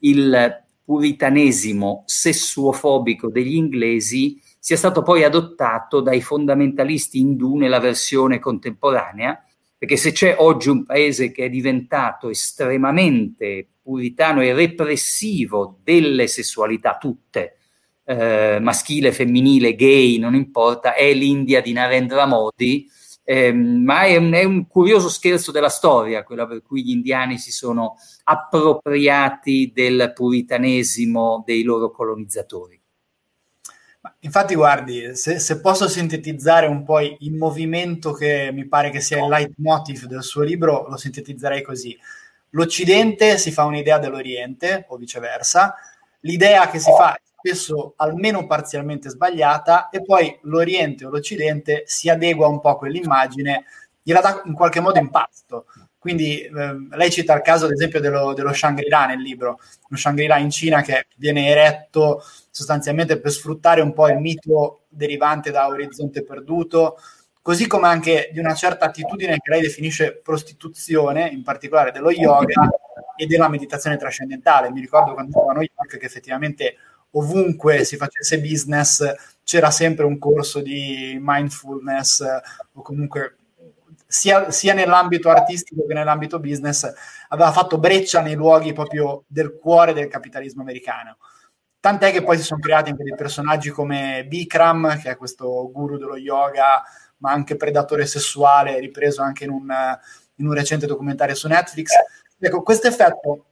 il puritanesimo sessuofobico degli inglesi sia stato poi adottato dai fondamentalisti indù nella versione contemporanea, perché se c'è oggi un paese che è diventato estremamente puritano e repressivo delle sessualità tutte, eh, maschile, femminile, gay, non importa, è l'India di Narendra Modi, eh, ma è un, è un, curioso scherzo della storia, quella per cui gli indiani si sono appropriati del puritanesimo dei loro colonizzatori. Infatti, guardi, se, se, posso sintetizzare un po' il movimento che mi pare che sia il leitmotiv del suo libro, lo sintetizzerei così. L'Occidente si fa un'idea dell'Oriente o viceversa, l'idea che si fa è spesso almeno parzialmente sbagliata e poi l'Oriente o l'Occidente si adegua un po' a quell'immagine, gliela dà in qualche modo in pasto. Quindi eh, lei cita il caso ad esempio dello, dello Shangri-La nel libro, lo Shangri-La in Cina che viene eretto sostanzialmente per sfruttare un po' il mito derivante da Orizzonte Perduto, così come anche di una certa attitudine che lei definisce prostituzione, in particolare dello yoga e della meditazione trascendentale. Mi ricordo quando ero a New York che effettivamente ovunque si facesse business c'era sempre un corso di mindfulness o comunque sia, sia, nell'ambito artistico che nell'ambito business, aveva fatto breccia nei luoghi proprio del cuore del capitalismo americano. Tant'è che poi si sono creati anche dei personaggi come Bikram, che è questo guru dello yoga, ma anche predatore sessuale, ripreso anche in un, in un recente documentario su Netflix. Ecco, questo effetto,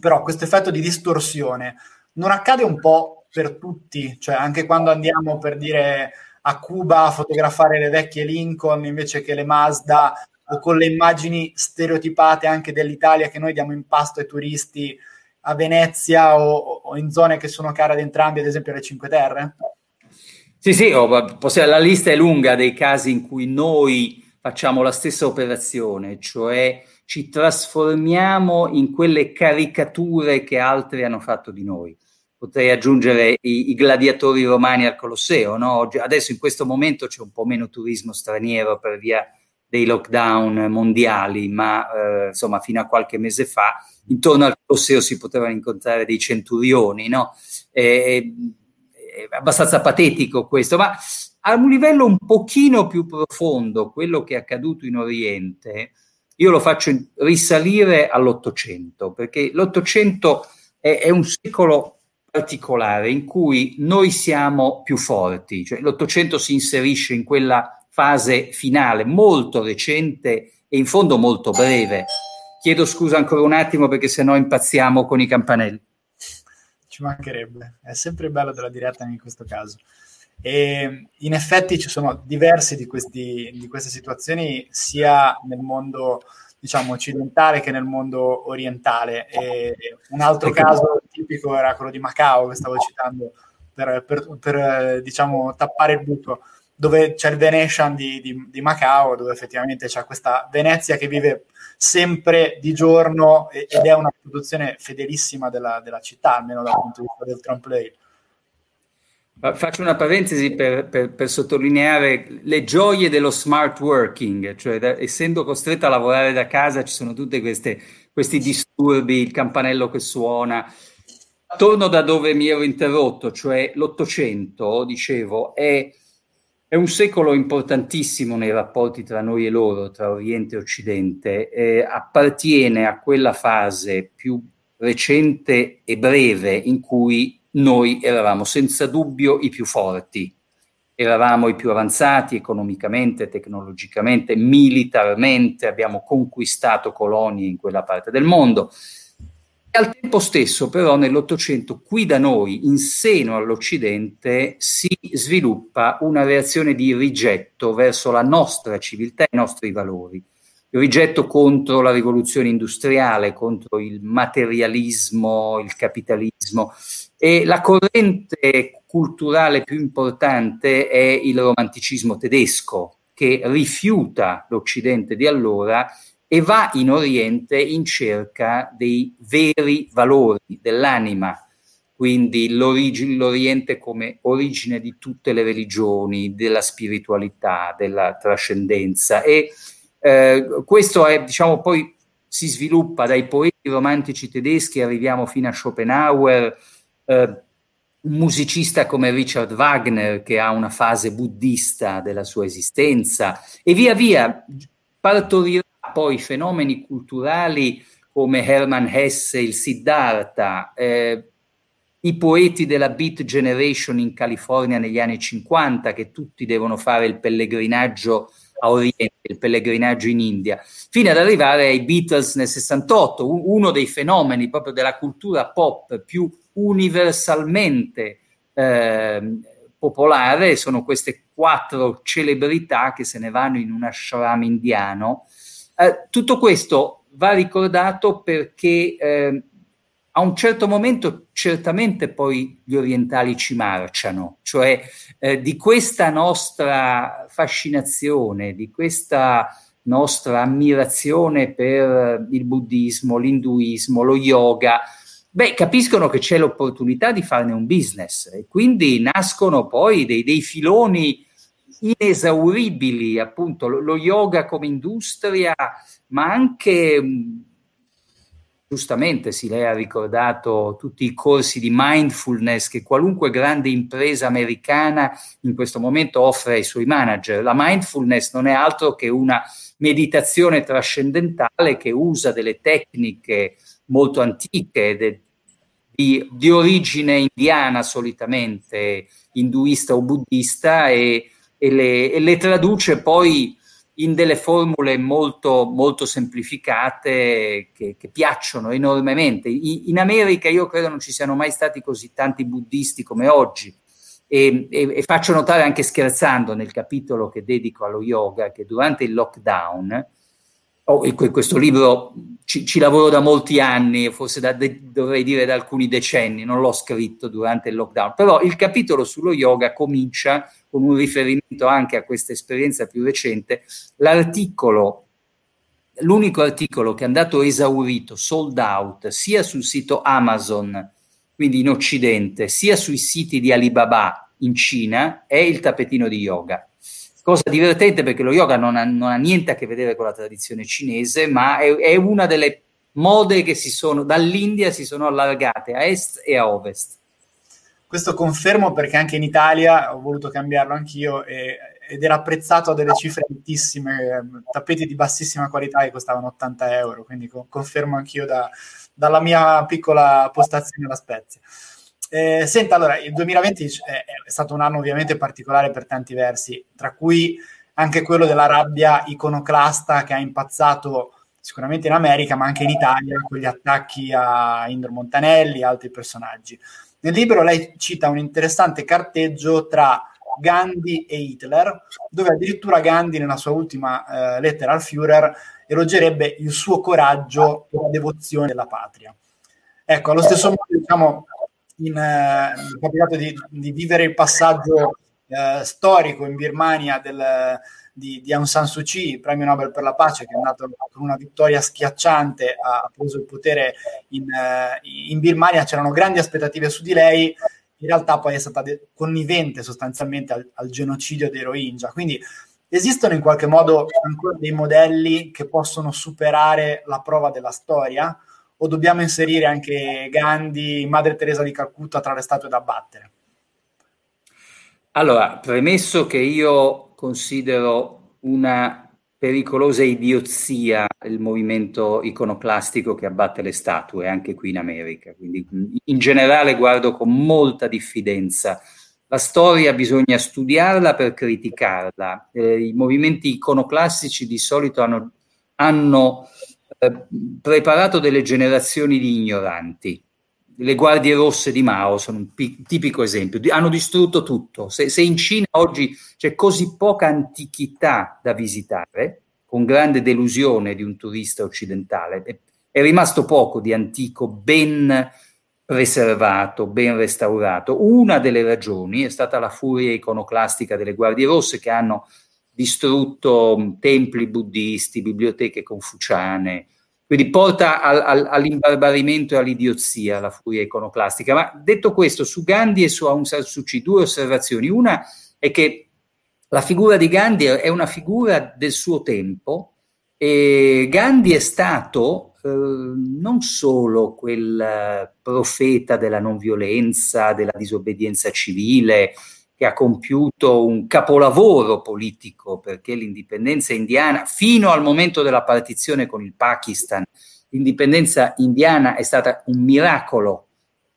però, questo effetto di distorsione non accade un po' per tutti, cioè anche quando andiamo per dire a Cuba a fotografare le vecchie Lincoln invece che le Mazda o con le immagini stereotipate anche dell'Italia che noi diamo in pasto ai turisti a Venezia o, o in zone che sono care ad entrambi, ad esempio le Cinque Terre? Sì, sì, oh, la lista è lunga dei casi in cui noi facciamo la stessa operazione, cioè ci trasformiamo in quelle caricature che altri hanno fatto di noi. Potrei aggiungere i, i gladiatori romani al Colosseo, no? adesso in questo momento c'è un po' meno turismo straniero per via dei lockdown mondiali, ma eh, insomma fino a qualche mese fa intorno al Colosseo si potevano incontrare dei centurioni, no? è abbastanza patetico questo, ma a un livello un pochino più profondo, quello che è accaduto in Oriente, io lo faccio risalire all'Ottocento, perché l'Ottocento è, è un secolo particolare in cui noi siamo più forti, cioè l'Ottocento si inserisce in quella fase finale molto recente e in fondo molto breve. Chiedo scusa ancora un attimo perché sennò impazziamo con i campanelli. Ci mancherebbe, è sempre bello della diretta in questo caso. E in effetti ci sono diverse di, questi, di queste situazioni sia nel mondo diciamo occidentale che nel mondo orientale. E un altro caso tipico era quello di Macao che stavo citando per, per, per diciamo tappare il buco dove c'è il Venetian di, di, di, Macao, dove effettivamente c'è questa Venezia che vive sempre di giorno ed è una produzione fedelissima della, della città, almeno dal punto di vista del trompe l'œil. Faccio una parentesi per, per, per, sottolineare le gioie dello smart working, cioè da, essendo costretto a lavorare da casa ci sono tutti questi disturbi, il campanello che suona. Torno da dove mi ero interrotto, cioè l'Ottocento, dicevo, è è un secolo importantissimo nei rapporti tra noi e loro, tra Oriente e Occidente, eh, appartiene a quella fase più recente e breve in cui noi eravamo senza dubbio i più forti, eravamo i più avanzati economicamente, tecnologicamente, militarmente, abbiamo conquistato colonie in quella parte del mondo e al tempo stesso, però, nell'Ottocento, qui da noi, in seno all'Occidente, si sviluppa una reazione di rigetto verso la nostra civiltà e i nostri valori. Il rigetto contro la rivoluzione industriale, contro il materialismo, il capitalismo. E la corrente culturale più importante è il romanticismo tedesco, che rifiuta l'Occidente di allora e va in Oriente in cerca dei veri valori dell'anima, quindi l'Oriente come origine di tutte le religioni, della spiritualità, della trascendenza. E eh, questo è, diciamo, poi si sviluppa dai poeti romantici tedeschi, arriviamo fino a Schopenhauer, un musicista come Richard Wagner che ha una fase buddista della sua esistenza e via via. Partorirà poi fenomeni culturali come Hermann Hesse, il Siddhartha, eh, i poeti della Beat Generation in California negli anni 50, che tutti devono fare il pellegrinaggio a Oriente, il pellegrinaggio in India, fino ad arrivare ai Beatles nel 68, uno dei fenomeni proprio della cultura pop più universalmente eh, popolare sono queste quattro celebrità che se ne vanno in un ashram indiano. Eh, tutto questo va ricordato perché eh, a un certo momento certamente poi gli orientali ci marciano, cioè eh, di questa nostra fascinazione, di questa nostra ammirazione per il buddismo, l'induismo, lo yoga, beh, capiscono che c'è l'opportunità di farne un business e quindi nascono poi dei, dei filoni inesauribili, appunto lo yoga come industria, ma anche giustamente sì, lei ha ricordato tutti i corsi di mindfulness che qualunque grande impresa americana in questo momento offre ai suoi manager. La mindfulness non è altro che una meditazione trascendentale che usa delle tecniche molto antiche, de, di, di origine indiana solitamente, induista o buddista, e e le, e le traduce poi in delle formule molto, molto semplificate che, che piacciono enormemente. I, in America io credo non ci siano mai stati così tanti buddisti come oggi e, e, e, faccio notare anche scherzando nel capitolo che dedico allo yoga che durante il lockdown oh, questo libro ci, ci, lavoro da molti anni, forse da, de, dovrei dire da alcuni decenni, non l'ho scritto durante il lockdown, però il capitolo sullo yoga comincia con un riferimento anche a questa esperienza più recente. L'articolo, l'unico articolo che è andato esaurito, sold out, sia sul sito Amazon, quindi in Occidente, sia sui siti di Alibaba in Cina, è il tappetino di yoga Cosa divertente perché lo yoga non ha, non ha, niente a che vedere con la tradizione cinese, ma è, è una delle mode che si sono, dall'India si sono allargate a est e a ovest. Questo confermo perché anche in Italia ho voluto cambiarlo anch'io e, ed era apprezzato a delle cifre altissime, tappeti di bassissima qualità che costavano 80 euro, quindi co- confermo anch'io da, dalla mia piccola postazione alla Spezia. Eh, senta, allora, il 2020 è, è stato un anno ovviamente particolare per tanti versi, tra cui anche quello della rabbia iconoclasta che ha impazzato sicuramente in America, ma anche in Italia, con gli attacchi a Indro Montanelli e altri personaggi. Nel libro lei cita un interessante carteggio tra Gandhi e Hitler, dove addirittura Gandhi, nella sua ultima eh, lettera al Führer, elogerebbe il suo coraggio e la devozione della patria. Ecco, allo stesso modo, diciamo, in, eh, mi è capitato di, di, vivere il passaggio eh, storico in Birmania del, di, di, Aung San Suu Kyi, premio Nobel per la pace, che è andato con una vittoria schiacciante, ha, ha preso il potere in, eh, in, Birmania, c'erano grandi aspettative su di lei, in realtà poi è stata de- connivente sostanzialmente al, al genocidio dei Rohingya. Quindi esistono in qualche modo ancora dei modelli che possono superare la prova della storia? o dobbiamo inserire anche Gandhi, Madre Teresa di Calcutta tra le statue da battere? Allora, premesso che io considero una pericolosa idiozia il movimento iconoclastico che abbatte le statue anche qui in America, quindi in generale guardo con molta diffidenza. La storia bisogna studiarla per criticarla. Eh, I movimenti iconoclastici di solito hanno, hanno eh, preparato delle generazioni di ignoranti. Le guardie rosse di Mao sono un pi- tipico esempio, hanno distrutto tutto. Se, se in Cina oggi c'è così poca antichità da visitare, con grande delusione di un turista occidentale, è, rimasto poco di antico ben preservato, ben restaurato. Una delle ragioni è stata la furia iconoclastica delle guardie rosse che hanno distrutto templi buddisti, biblioteche confuciane, quindi porta al, al, all'imbarbarimento e all'idiozia la furia iconoclastica. Ma detto questo, su Gandhi e su Aung San Suu Kyi, due osservazioni. Una è che la figura di Gandhi è una figura del suo tempo e Gandhi è stato eh, non solo quel profeta della non violenza, della disobbedienza civile, che ha compiuto un capolavoro politico perché l'indipendenza indiana, fino al momento della partizione con il Pakistan, l'indipendenza indiana è stata un miracolo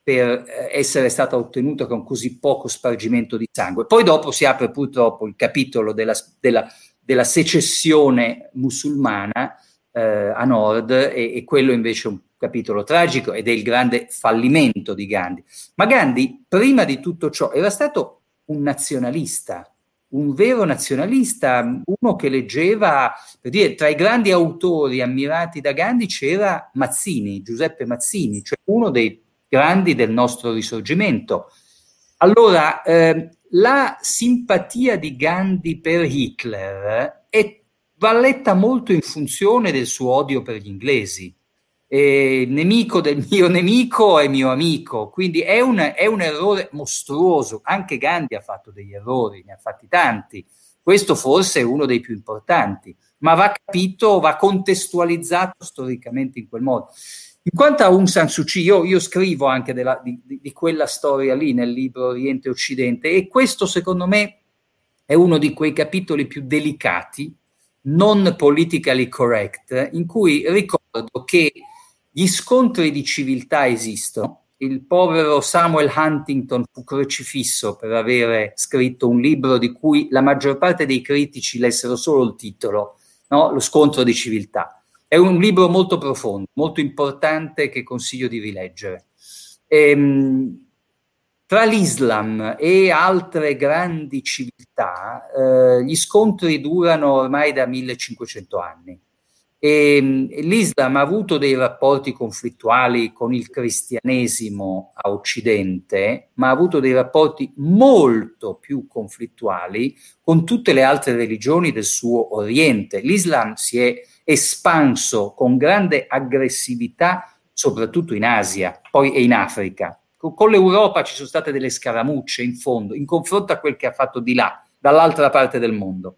per eh, essere stata ottenuta con così poco spargimento di sangue. Poi dopo si apre purtroppo il capitolo della, della, della secessione musulmana eh, a nord e, e quello invece è un capitolo tragico ed è il grande fallimento di Gandhi. Ma Gandhi, prima di tutto ciò, era stato un nazionalista, un vero nazionalista, uno che leggeva, per dire, tra i grandi autori ammirati da Gandhi c'era Mazzini, Giuseppe Mazzini, cioè uno dei grandi del nostro risorgimento. Allora, eh, la simpatia di Gandhi per Hitler è, va letta molto in funzione del suo odio per gli inglesi eh, nemico del mio nemico è mio amico, quindi è un, è un, errore mostruoso. Anche Gandhi ha fatto degli errori, ne ha fatti tanti. Questo forse è uno dei più importanti, ma va capito, va contestualizzato storicamente in quel modo. In quanto a Aung San Suu Kyi, io, io scrivo anche della, di, di, quella storia lì nel libro Oriente Occidente e questo secondo me è uno di quei capitoli più delicati, non politically correct, in cui ricordo che gli scontri di civiltà esistono. Il povero Samuel Huntington fu crocifisso per avere scritto un libro di cui la maggior parte dei critici lessero solo il titolo, no? Lo scontro di civiltà. È un libro molto profondo, molto importante che consiglio di rileggere. Ehm, tra l'Islam e altre grandi civiltà, eh, gli scontri durano ormai da 1500 anni E, ehm, L'Islam ha avuto dei rapporti conflittuali con il cristianesimo a Occidente, ma ha avuto dei rapporti molto più conflittuali con tutte le altre religioni del suo Oriente. L'Islam si è espanso con grande aggressività soprattutto in Asia, poi e in Africa. Con l'Europa ci sono state delle scaramucce in fondo, in confronto a quel che ha fatto di là, dall'altra parte del mondo.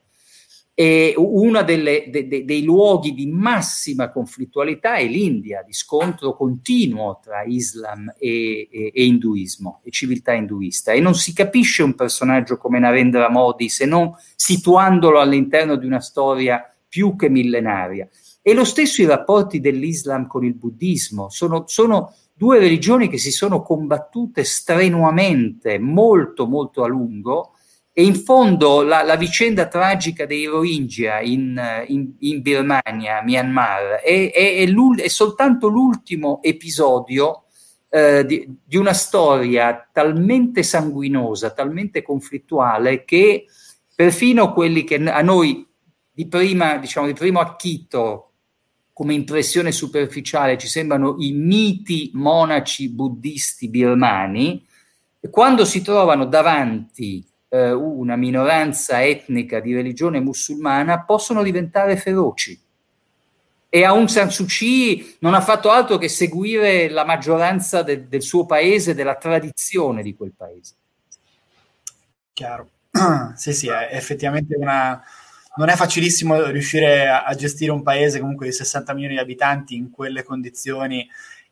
E uno de, de, dei luoghi di massima conflittualità è l'India, di scontro continuo tra Islam e, e, e, induismo e civiltà induista. E non si capisce un personaggio come Narendra Modi se non situandolo all'interno di una storia più che millenaria. E lo stesso i rapporti dell'Islam con il buddismo sono, sono due religioni che si sono combattute strenuamente, molto, molto a lungo e in fondo la, la vicenda tragica dei Rohingya in, in, in Birmania, Myanmar, è, è, è, è soltanto l'ultimo episodio eh, di, di, una storia talmente sanguinosa, talmente conflittuale, che perfino quelli che a noi di, prima, diciamo, di primo acchito, come impressione superficiale, ci sembrano i miti monaci buddisti birmani, quando si trovano davanti eh, una minoranza etnica di religione musulmana possono diventare feroci. E Aung San Suu Kyi non ha fatto altro che seguire la maggioranza de- del suo paese, della tradizione di quel paese. Chiaro. sì, sì, è effettivamente una... Non è facilissimo riuscire a, gestire un paese comunque di 60 milioni di abitanti in quelle condizioni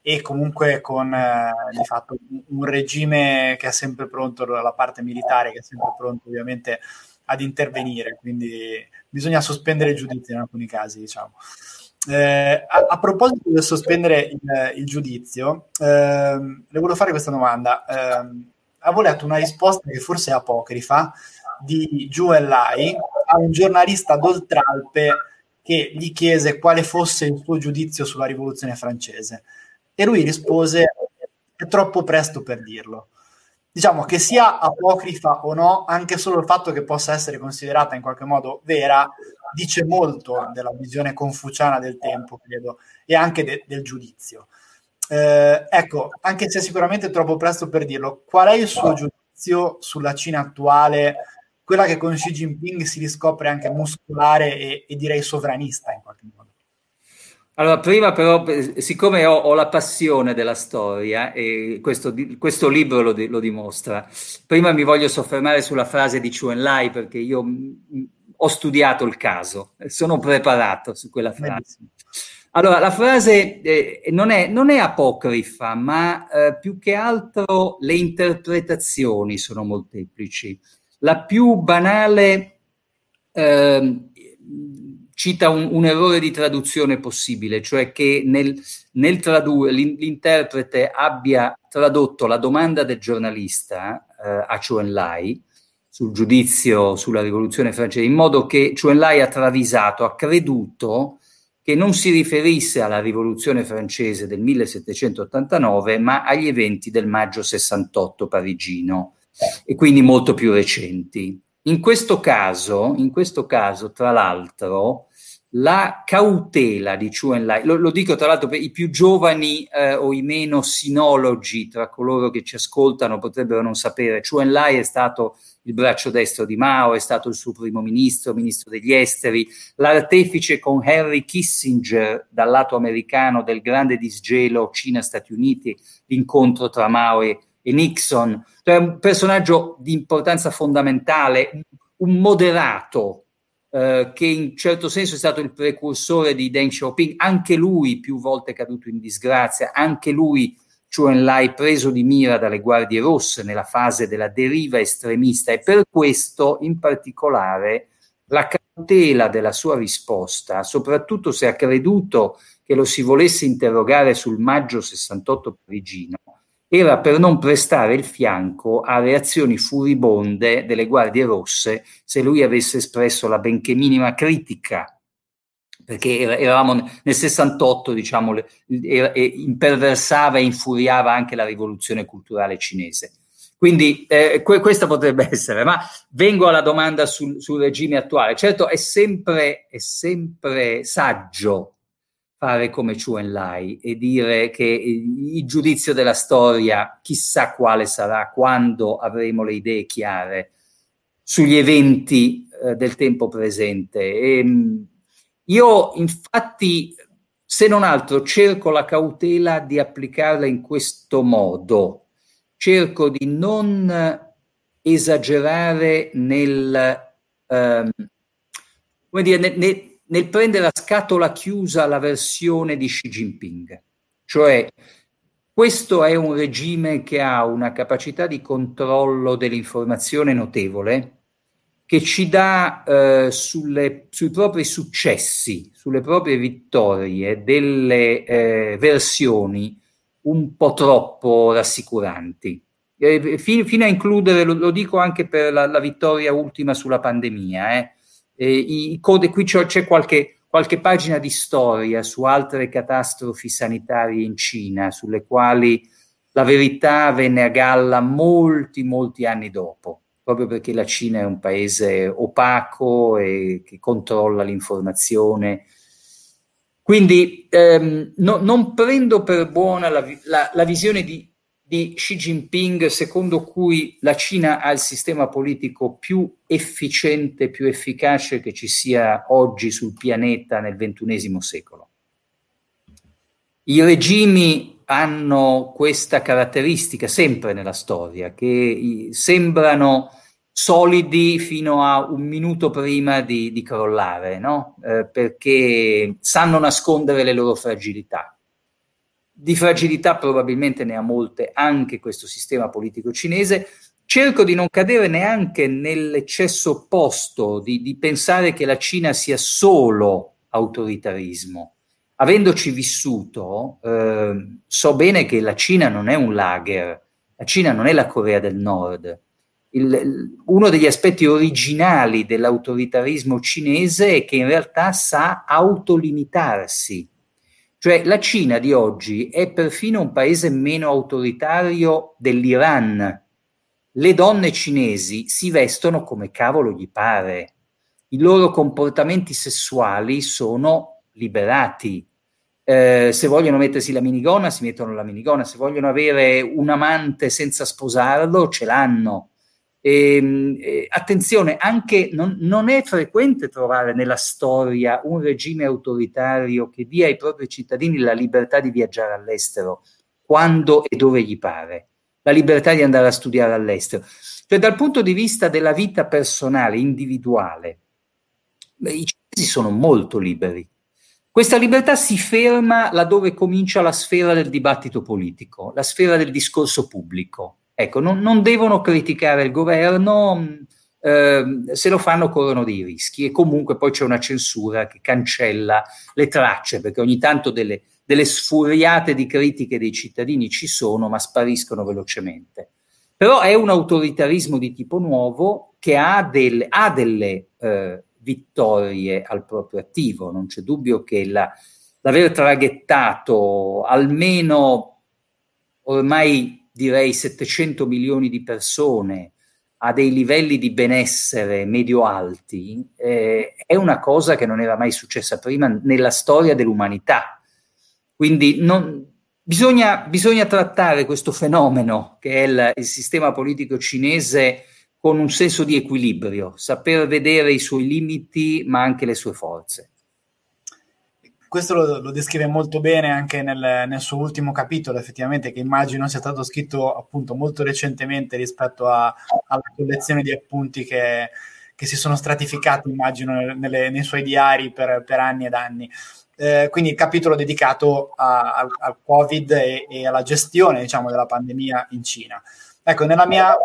e comunque con eh, di fatto un regime che è sempre pronto, la parte militare che è sempre pronto ovviamente ad intervenire, quindi bisogna sospendere il giudizio in alcuni casi, diciamo. Eh, a, a, proposito del sospendere il, il giudizio, eh, le volevo fare questa domanda. Eh, avevo letto una risposta che forse è apocrifa di Joel Lai a un giornalista d'Oltralpe che gli chiese quale fosse il suo giudizio sulla rivoluzione francese. E lui rispose: È troppo presto per dirlo. Diciamo che sia apocrifa o no, anche solo il fatto che possa essere considerata in qualche modo vera dice molto della visione confuciana del tempo, credo, e anche de- del giudizio. Eh, ecco, anche se sicuramente è troppo presto per dirlo, qual è il suo giudizio sulla Cina attuale, quella che con Xi Jinping si riscopre anche muscolare e, e direi sovranista? Allora, prima però, siccome ho, ho, la passione della storia, e questo, questo libro lo, lo, dimostra, prima mi voglio soffermare sulla frase di Chuen Lai, perché io ho studiato il caso, sono preparato su quella frase. Allora, la frase eh, non, è, non, è, apocrifa, ma eh, più che altro le interpretazioni sono molteplici. La più banale... Eh, cita un, un, errore di traduzione possibile, cioè che nel, nel tradurre l'interprete abbia tradotto la domanda del giornalista eh, a Chuen Lai sul giudizio sulla rivoluzione francese, in modo che Chuen Lai ha travisato, ha creduto che non si riferisse alla rivoluzione francese del 1789, ma agli eventi del maggio 68 parigino e quindi molto più recenti. In questo caso, in questo caso tra l'altro, la cautela di Chuen Lai, lo, lo, dico tra l'altro per i più giovani eh, o i meno sinologi tra coloro che ci ascoltano potrebbero non sapere, Chuen Lai è stato il braccio destro di Mao, è stato il suo primo ministro, ministro degli esteri, l'artefice con Henry Kissinger dal lato americano del grande disgelo Cina-Stati Uniti, l'incontro tra Mao e, e Nixon, cioè un personaggio di importanza fondamentale, un moderato eh, che in certo senso è stato il precursore di Deng Xiaoping, anche lui più volte caduto in disgrazia, anche lui Chuen Lai preso di mira dalle guardie rosse nella fase della deriva estremista. E per questo in particolare la cautela della sua risposta, soprattutto se ha creduto che lo si volesse interrogare sul maggio 68 parigino, era per non prestare il fianco a reazioni furibonde delle guardie rosse se lui avesse espresso la benché minima critica perché eravamo nel 68, diciamo, imperversava e infuriava anche la rivoluzione culturale cinese. Quindi eh, que- questa potrebbe essere, ma vengo alla domanda sul, sul regime attuale. Certo, è sempre, è sempre saggio fare come Chu Enlai e dire che il giudizio della storia chissà quale sarà quando avremo le idee chiare sugli eventi eh, del tempo presente. E, ehm, io infatti, se non altro, cerco la cautela di applicarla in questo modo, cerco di non esagerare nel, ehm, come dire, nel, nel nel prendere a scatola chiusa la versione di Xi Jinping. Cioè, questo è un regime che ha una capacità di controllo dell'informazione notevole, che ci dà eh, sulle, sui propri successi, sulle proprie vittorie, delle eh, versioni un po' troppo rassicuranti. Eh, fino, fino, a includere, lo, lo dico anche per la, la, vittoria ultima sulla pandemia, eh, eh, i qui c'è, c'è qualche, qualche pagina di storia su altre catastrofi sanitarie in Cina, sulle quali la verità venne a galla molti, molti anni dopo, proprio perché la Cina è un paese opaco e che controlla l'informazione. Quindi ehm, no, non prendo per buona la, la, la visione di di Xi Jinping secondo cui la Cina ha il sistema politico più efficiente, più efficace che ci sia oggi sul pianeta nel ventunesimo secolo. I regimi hanno questa caratteristica sempre nella storia, che sembrano solidi fino a un minuto prima di, di crollare, no? eh, perché sanno nascondere le loro fragilità. Di fragilità probabilmente ne ha molte anche questo sistema politico cinese. Cerco di non cadere neanche nell'eccesso opposto di, di pensare che la Cina sia solo autoritarismo. Avendoci vissuto, eh, so bene che la Cina non è un lager, la Cina non è la Corea del Nord. Il, uno degli aspetti originali dell'autoritarismo cinese è che in realtà sa autolimitarsi cioè la Cina di oggi è perfino un paese meno autoritario dell'Iran. Le donne cinesi si vestono come cavolo gli pare. I loro comportamenti sessuali sono liberati. Eh, se vogliono mettersi la minigonna, si mettono la minigonna. Se vogliono avere un amante senza sposarlo, ce l'hanno. E, ehm, eh, attenzione, anche non, non, è frequente trovare nella storia un regime autoritario che dia ai propri cittadini la libertà di viaggiare all'estero quando e dove gli pare, la libertà di andare a studiare all'estero. Cioè, dal punto di vista della vita personale, individuale, i cinesi sono molto liberi. Questa libertà si ferma laddove comincia la sfera del dibattito politico, la sfera del discorso pubblico Ecco, non, non devono criticare il governo, eh, se lo fanno corrono dei rischi e comunque poi c'è una censura che cancella le tracce, perché ogni tanto delle, delle sfuriate di critiche dei cittadini ci sono, ma spariscono velocemente. Però è un autoritarismo di tipo nuovo che ha delle, ha delle eh, vittorie al proprio attivo, non c'è dubbio che la, l'aver traghettato almeno ormai direi 700 milioni di persone a dei livelli di benessere medio-alti, eh, è una cosa che non era mai successa prima nella storia dell'umanità. Quindi non, bisogna, bisogna, trattare questo fenomeno che è il, il sistema politico cinese con un senso di equilibrio, saper vedere i suoi limiti ma anche le sue forze questo lo, lo, descrive molto bene anche nel, nel, suo ultimo capitolo, effettivamente, che immagino sia stato scritto appunto molto recentemente rispetto a, alla collezione di appunti che, che si sono stratificati, immagino, nelle, nei suoi diari per, per, anni ed anni. Eh, quindi il capitolo dedicato al Covid e, e, alla gestione, diciamo, della pandemia in Cina. Ecco, nella mia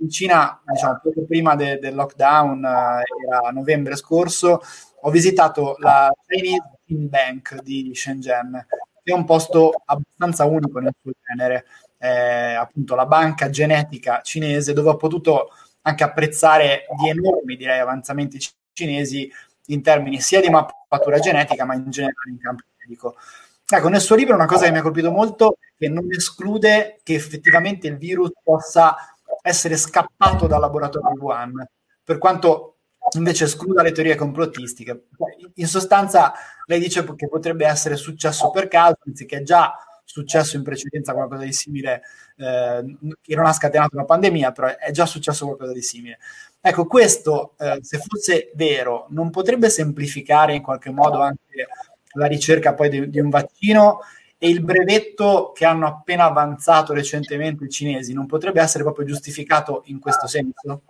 in Cina, diciamo, poco prima de, del lockdown, eh, era novembre scorso, ho visitato la Chinese Team Bank di Shenzhen, che è un posto abbastanza unico nel suo genere, è appunto la banca genetica cinese dove ho potuto anche apprezzare gli enormi, direi, avanzamenti cinesi in termini sia di mappatura genetica, ma in generale in campo medico. Ecco, nel suo libro una cosa che mi ha colpito molto è che non esclude che effettivamente il virus possa essere scappato dal laboratorio di Wuhan, per quanto invece escluda le teorie complottistiche. In sostanza, lei dice che potrebbe essere successo per caso, anziché già successo in precedenza qualcosa di simile, eh, che non ha scatenato una pandemia, però è già successo qualcosa di simile. Ecco, questo, eh, se fosse vero, non potrebbe semplificare in qualche modo anche la ricerca poi di, di un vaccino e il brevetto che hanno appena avanzato recentemente i cinesi non potrebbe essere proprio giustificato in questo senso?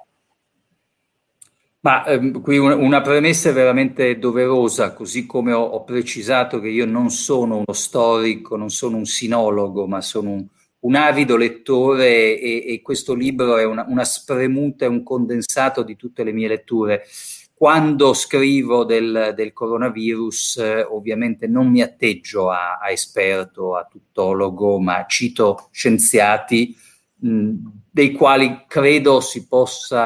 Ma ehm, qui una, una, premessa veramente doverosa, così come ho, ho, precisato che io non sono uno storico, non sono un sinologo, ma sono un, un avido lettore e, e, questo libro è una, una spremuta, è un condensato di tutte le mie letture. Quando scrivo del, del coronavirus, eh, ovviamente non mi atteggio a, a esperto, a tuttologo, ma cito scienziati dei quali credo si possa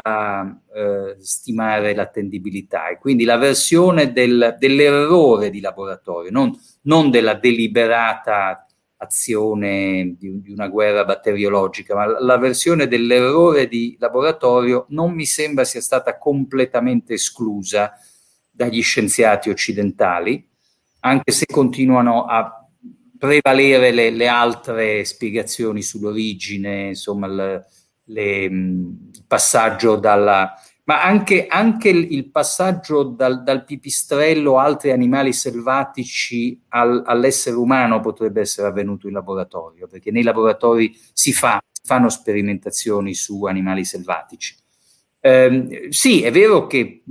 eh, stimare l'attendibilità. E quindi la versione del, dell'errore di laboratorio, non, non della deliberata azione di, di, una guerra batteriologica, ma la versione dell'errore di laboratorio non mi sembra sia stata completamente esclusa dagli scienziati occidentali, anche se continuano a prevalere le, le, altre spiegazioni sull'origine, insomma, il, le, il passaggio dalla... Ma anche, anche il passaggio dal, dal, pipistrello a altri animali selvatici al, all'essere umano potrebbe essere avvenuto in laboratorio, perché nei laboratori si, fa, si fanno sperimentazioni su animali selvatici. Eh, sì, è vero che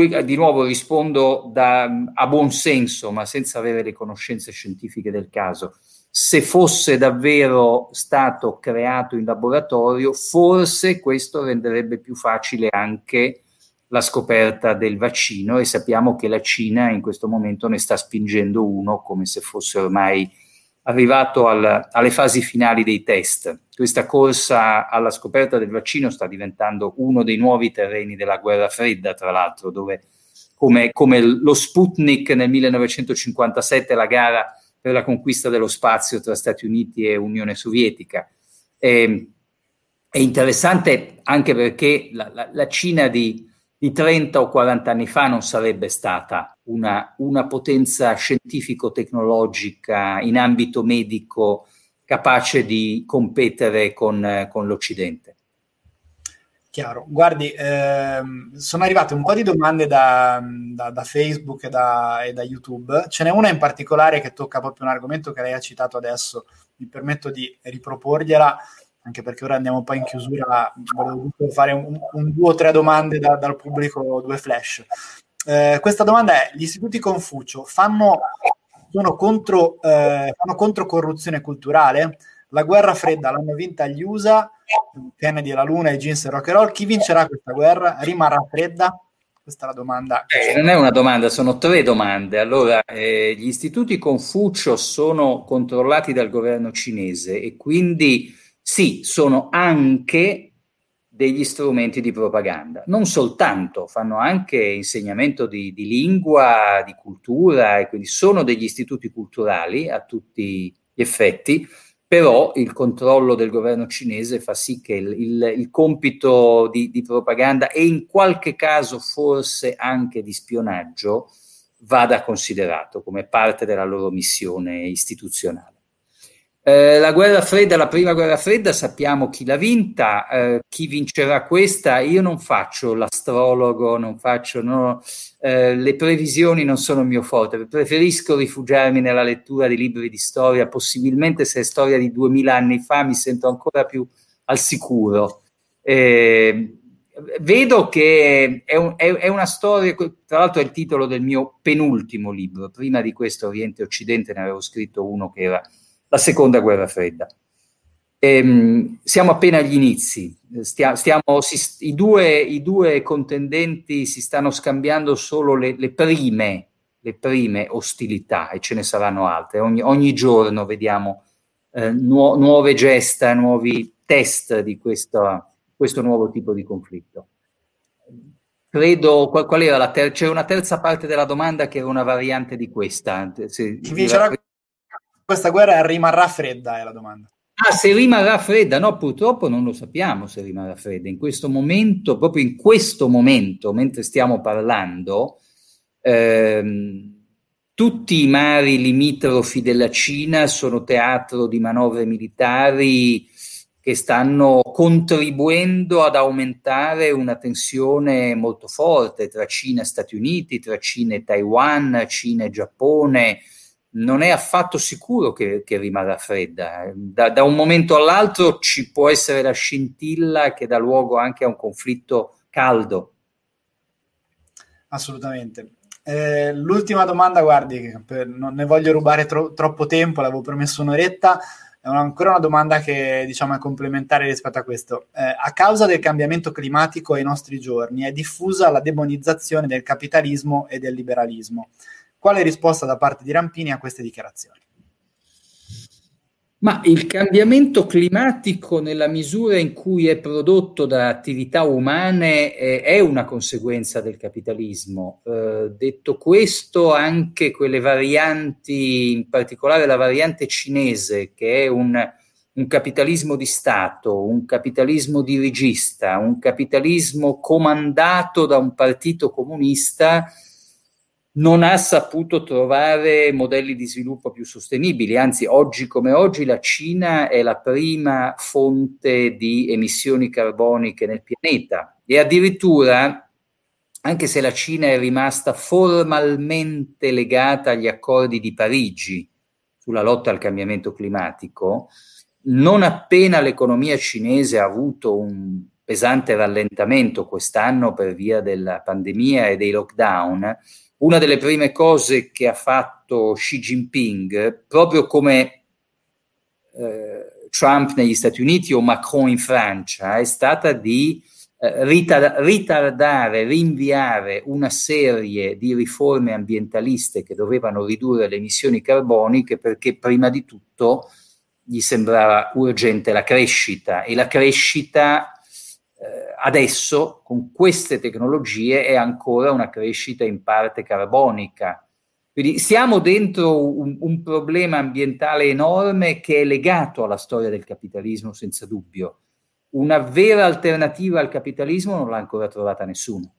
Qui di nuovo rispondo da, a buon senso, ma senza avere le conoscenze scientifiche del caso. Se fosse davvero stato creato in laboratorio, forse questo renderebbe più facile anche la scoperta del vaccino e sappiamo che la Cina in questo momento ne sta spingendo uno come se fosse ormai arrivato al, alle fasi finali dei test. Questa corsa alla scoperta del vaccino sta diventando uno dei nuovi terreni della guerra fredda, tra l'altro, dove come, come lo Sputnik nel 1957, la gara per la conquista dello spazio tra Stati Uniti e Unione Sovietica. E, ehm, è interessante anche perché la, la, la Cina di, di 30 o 40 anni fa non sarebbe stata una, una potenza scientifico-tecnologica in ambito medico capace di competere con, con l'Occidente. Chiaro, guardi, ehm, sono arrivate un po' di domande da, da, da Facebook e da, e da, YouTube. Ce n'è una in particolare che tocca proprio un argomento che lei ha citato adesso. Mi permetto di riproporgliela, anche perché ora andiamo poi in chiusura. Volevo fare un, un due o tre domande da, dal pubblico, due flash. Eh, questa domanda è: gli istituti Confucio fanno, contro, eh, fanno contro corruzione culturale? La guerra fredda l'hanno vinta gli USA, Kennedy la Luna, i jeans e rock and roll. Chi vincerà questa guerra? Rimarrà fredda? Questa è la domanda. Eh, non è una domanda, sono tre domande. Allora, eh, gli istituti Confucio sono controllati dal governo cinese e quindi sì, sono anche degli strumenti di propaganda. Non soltanto, fanno anche insegnamento di, di, lingua, di cultura, e quindi sono degli istituti culturali a tutti gli effetti, però il controllo del governo cinese fa sì che il, il, il compito di, di propaganda e in qualche caso forse anche di spionaggio vada considerato come parte della loro missione istituzionale. Eh, la guerra fredda, la prima guerra fredda, sappiamo chi l'ha vinta, eh, chi vincerà questa. Io non faccio l'astrologo, non faccio, no, eh, le previsioni non sono il mio forte. Preferisco rifugiarmi nella lettura di libri di storia, possibilmente se è storia di duemila anni fa mi sento ancora più al sicuro. Eh, vedo che è, un, è, è, una storia, tra l'altro è il titolo del mio penultimo libro. Prima di questo Oriente e Occidente ne avevo scritto uno che era la seconda guerra fredda. Ehm, siamo appena agli inizi, Stia, stiamo, si, i, due, i, due, contendenti si stanno scambiando solo le, le, prime, le, prime, ostilità e ce ne saranno altre. Ogni, ogni giorno vediamo eh, nu- nuove gesta, nuovi test di questo, questo nuovo tipo di conflitto. Credo, qual, qual era la terza? C'è una terza parte della domanda che era una variante di questa. Se, Chi vincerà questa guerra rimarrà fredda, è la domanda. Ah, se rimarrà fredda? No, purtroppo non lo sappiamo se rimarrà fredda. In questo momento, proprio in questo momento, mentre stiamo parlando, ehm, tutti i mari limitrofi della Cina sono teatro di manovre militari che stanno contribuendo ad aumentare una tensione molto forte tra Cina e Stati Uniti, tra Cina e Taiwan, Cina e Giappone. Non è affatto sicuro che, che rimarrà fredda. Da, da, un momento all'altro ci può essere la scintilla che dà luogo anche a un conflitto caldo. Assolutamente. Eh, l'ultima domanda, guardi, per, non ne voglio rubare tro- troppo tempo, l'avevo promesso un'oretta è una, ancora una domanda che diciamo è complementare rispetto a questo. Eh, a causa del cambiamento climatico ai nostri giorni è diffusa la demonizzazione del capitalismo e del liberalismo. Quale risposta da parte di Rampini a queste dichiarazioni? Ma il cambiamento climatico nella misura in cui è prodotto da attività umane eh, è una conseguenza del capitalismo. Eh, detto questo, anche quelle varianti, in particolare la variante cinese, che è un, un capitalismo di Stato, un capitalismo dirigista, un capitalismo comandato da un partito comunista, non ha saputo trovare modelli di sviluppo più sostenibili, anzi oggi come oggi la Cina è la prima fonte di emissioni carboniche nel pianeta. E addirittura, anche se la Cina è rimasta formalmente legata agli accordi di Parigi sulla lotta al cambiamento climatico, non appena l'economia cinese ha avuto un pesante rallentamento quest'anno per via della pandemia e dei lockdown, una delle prime cose che ha fatto Xi Jinping, proprio come eh, Trump negli Stati Uniti o Macron in Francia, è stata di eh, ritardare, rinviare una serie di riforme ambientaliste che dovevano ridurre le emissioni carboniche perché prima di tutto gli sembrava urgente la crescita e la crescita adesso con queste tecnologie è ancora una crescita in parte carbonica. Quindi siamo dentro un, un, problema ambientale enorme che è legato alla storia del capitalismo senza dubbio. Una vera alternativa al capitalismo non l'ha ancora trovata nessuno.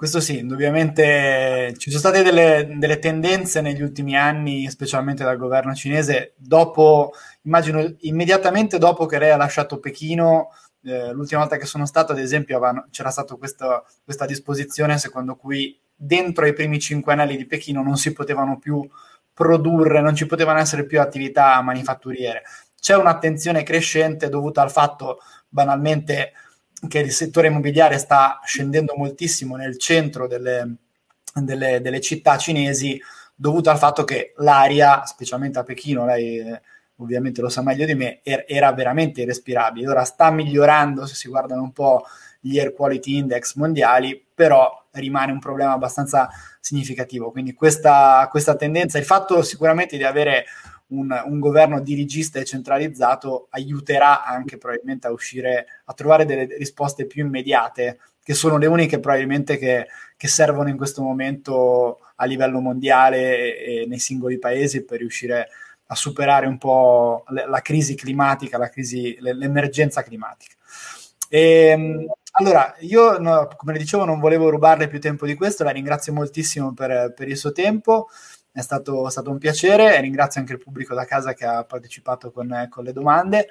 Questo sì, indubbiamente ci sono state delle, delle, tendenze negli ultimi anni, specialmente dal governo cinese, dopo, immagino immediatamente dopo che lei ha lasciato Pechino, eh, l'ultima volta che sono stato, ad esempio, avevano, c'era stata questa, questa disposizione secondo cui dentro i primi cinque anelli di Pechino non si potevano più produrre, non ci potevano essere più attività manifatturiere. C'è un'attenzione crescente dovuta al fatto, banalmente, che il settore immobiliare sta scendendo moltissimo nel centro delle, delle, delle città cinesi, dovuto al fatto che l'aria, specialmente a Pechino, lei eh, ovviamente lo sa meglio di me, er- era veramente irrespirabile. Ora sta migliorando se si guardano un po' gli air quality index mondiali, però rimane un problema abbastanza significativo. Quindi questa, questa tendenza, il fatto sicuramente di avere un, un, governo dirigista e centralizzato aiuterà anche probabilmente a uscire, a trovare delle risposte più immediate, che sono le uniche probabilmente che, che servono in questo momento a livello mondiale e, e nei singoli paesi per riuscire a a superare un po' la crisi climatica, la crisi, l'emergenza climatica. E, ehm, allora, io no, come le dicevo non volevo rubarle più tempo di questo, la ringrazio moltissimo per, per il suo tempo, è stato, stato, un piacere e ringrazio anche il pubblico da casa che ha partecipato con, con le domande.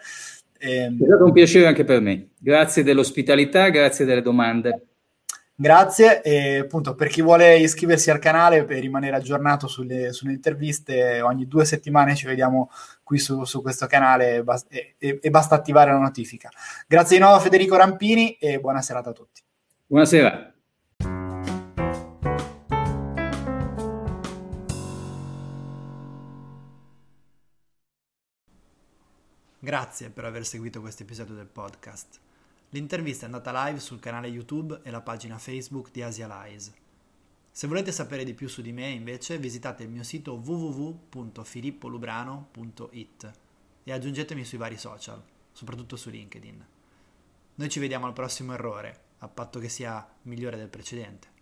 E, ehm, è stato un piacere anche per me, grazie dell'ospitalità, grazie delle domande. Grazie e appunto per chi vuole iscriversi al canale per rimanere aggiornato sulle, sulle interviste, ogni due settimane ci vediamo qui su, su questo canale e, e, e, basta attivare la notifica. Grazie di nuovo a Federico Rampini e buona serata a tutti. Buonasera. Grazie per aver seguito questo episodio del podcast. L'intervista è andata live sul canale YouTube e la pagina Facebook di Asia Lies. Se volete sapere di più su di me, invece, visitate il mio sito www.filippolubrano.it e aggiungetemi sui vari social, soprattutto su LinkedIn. Noi ci vediamo al prossimo errore, a patto che sia migliore del precedente.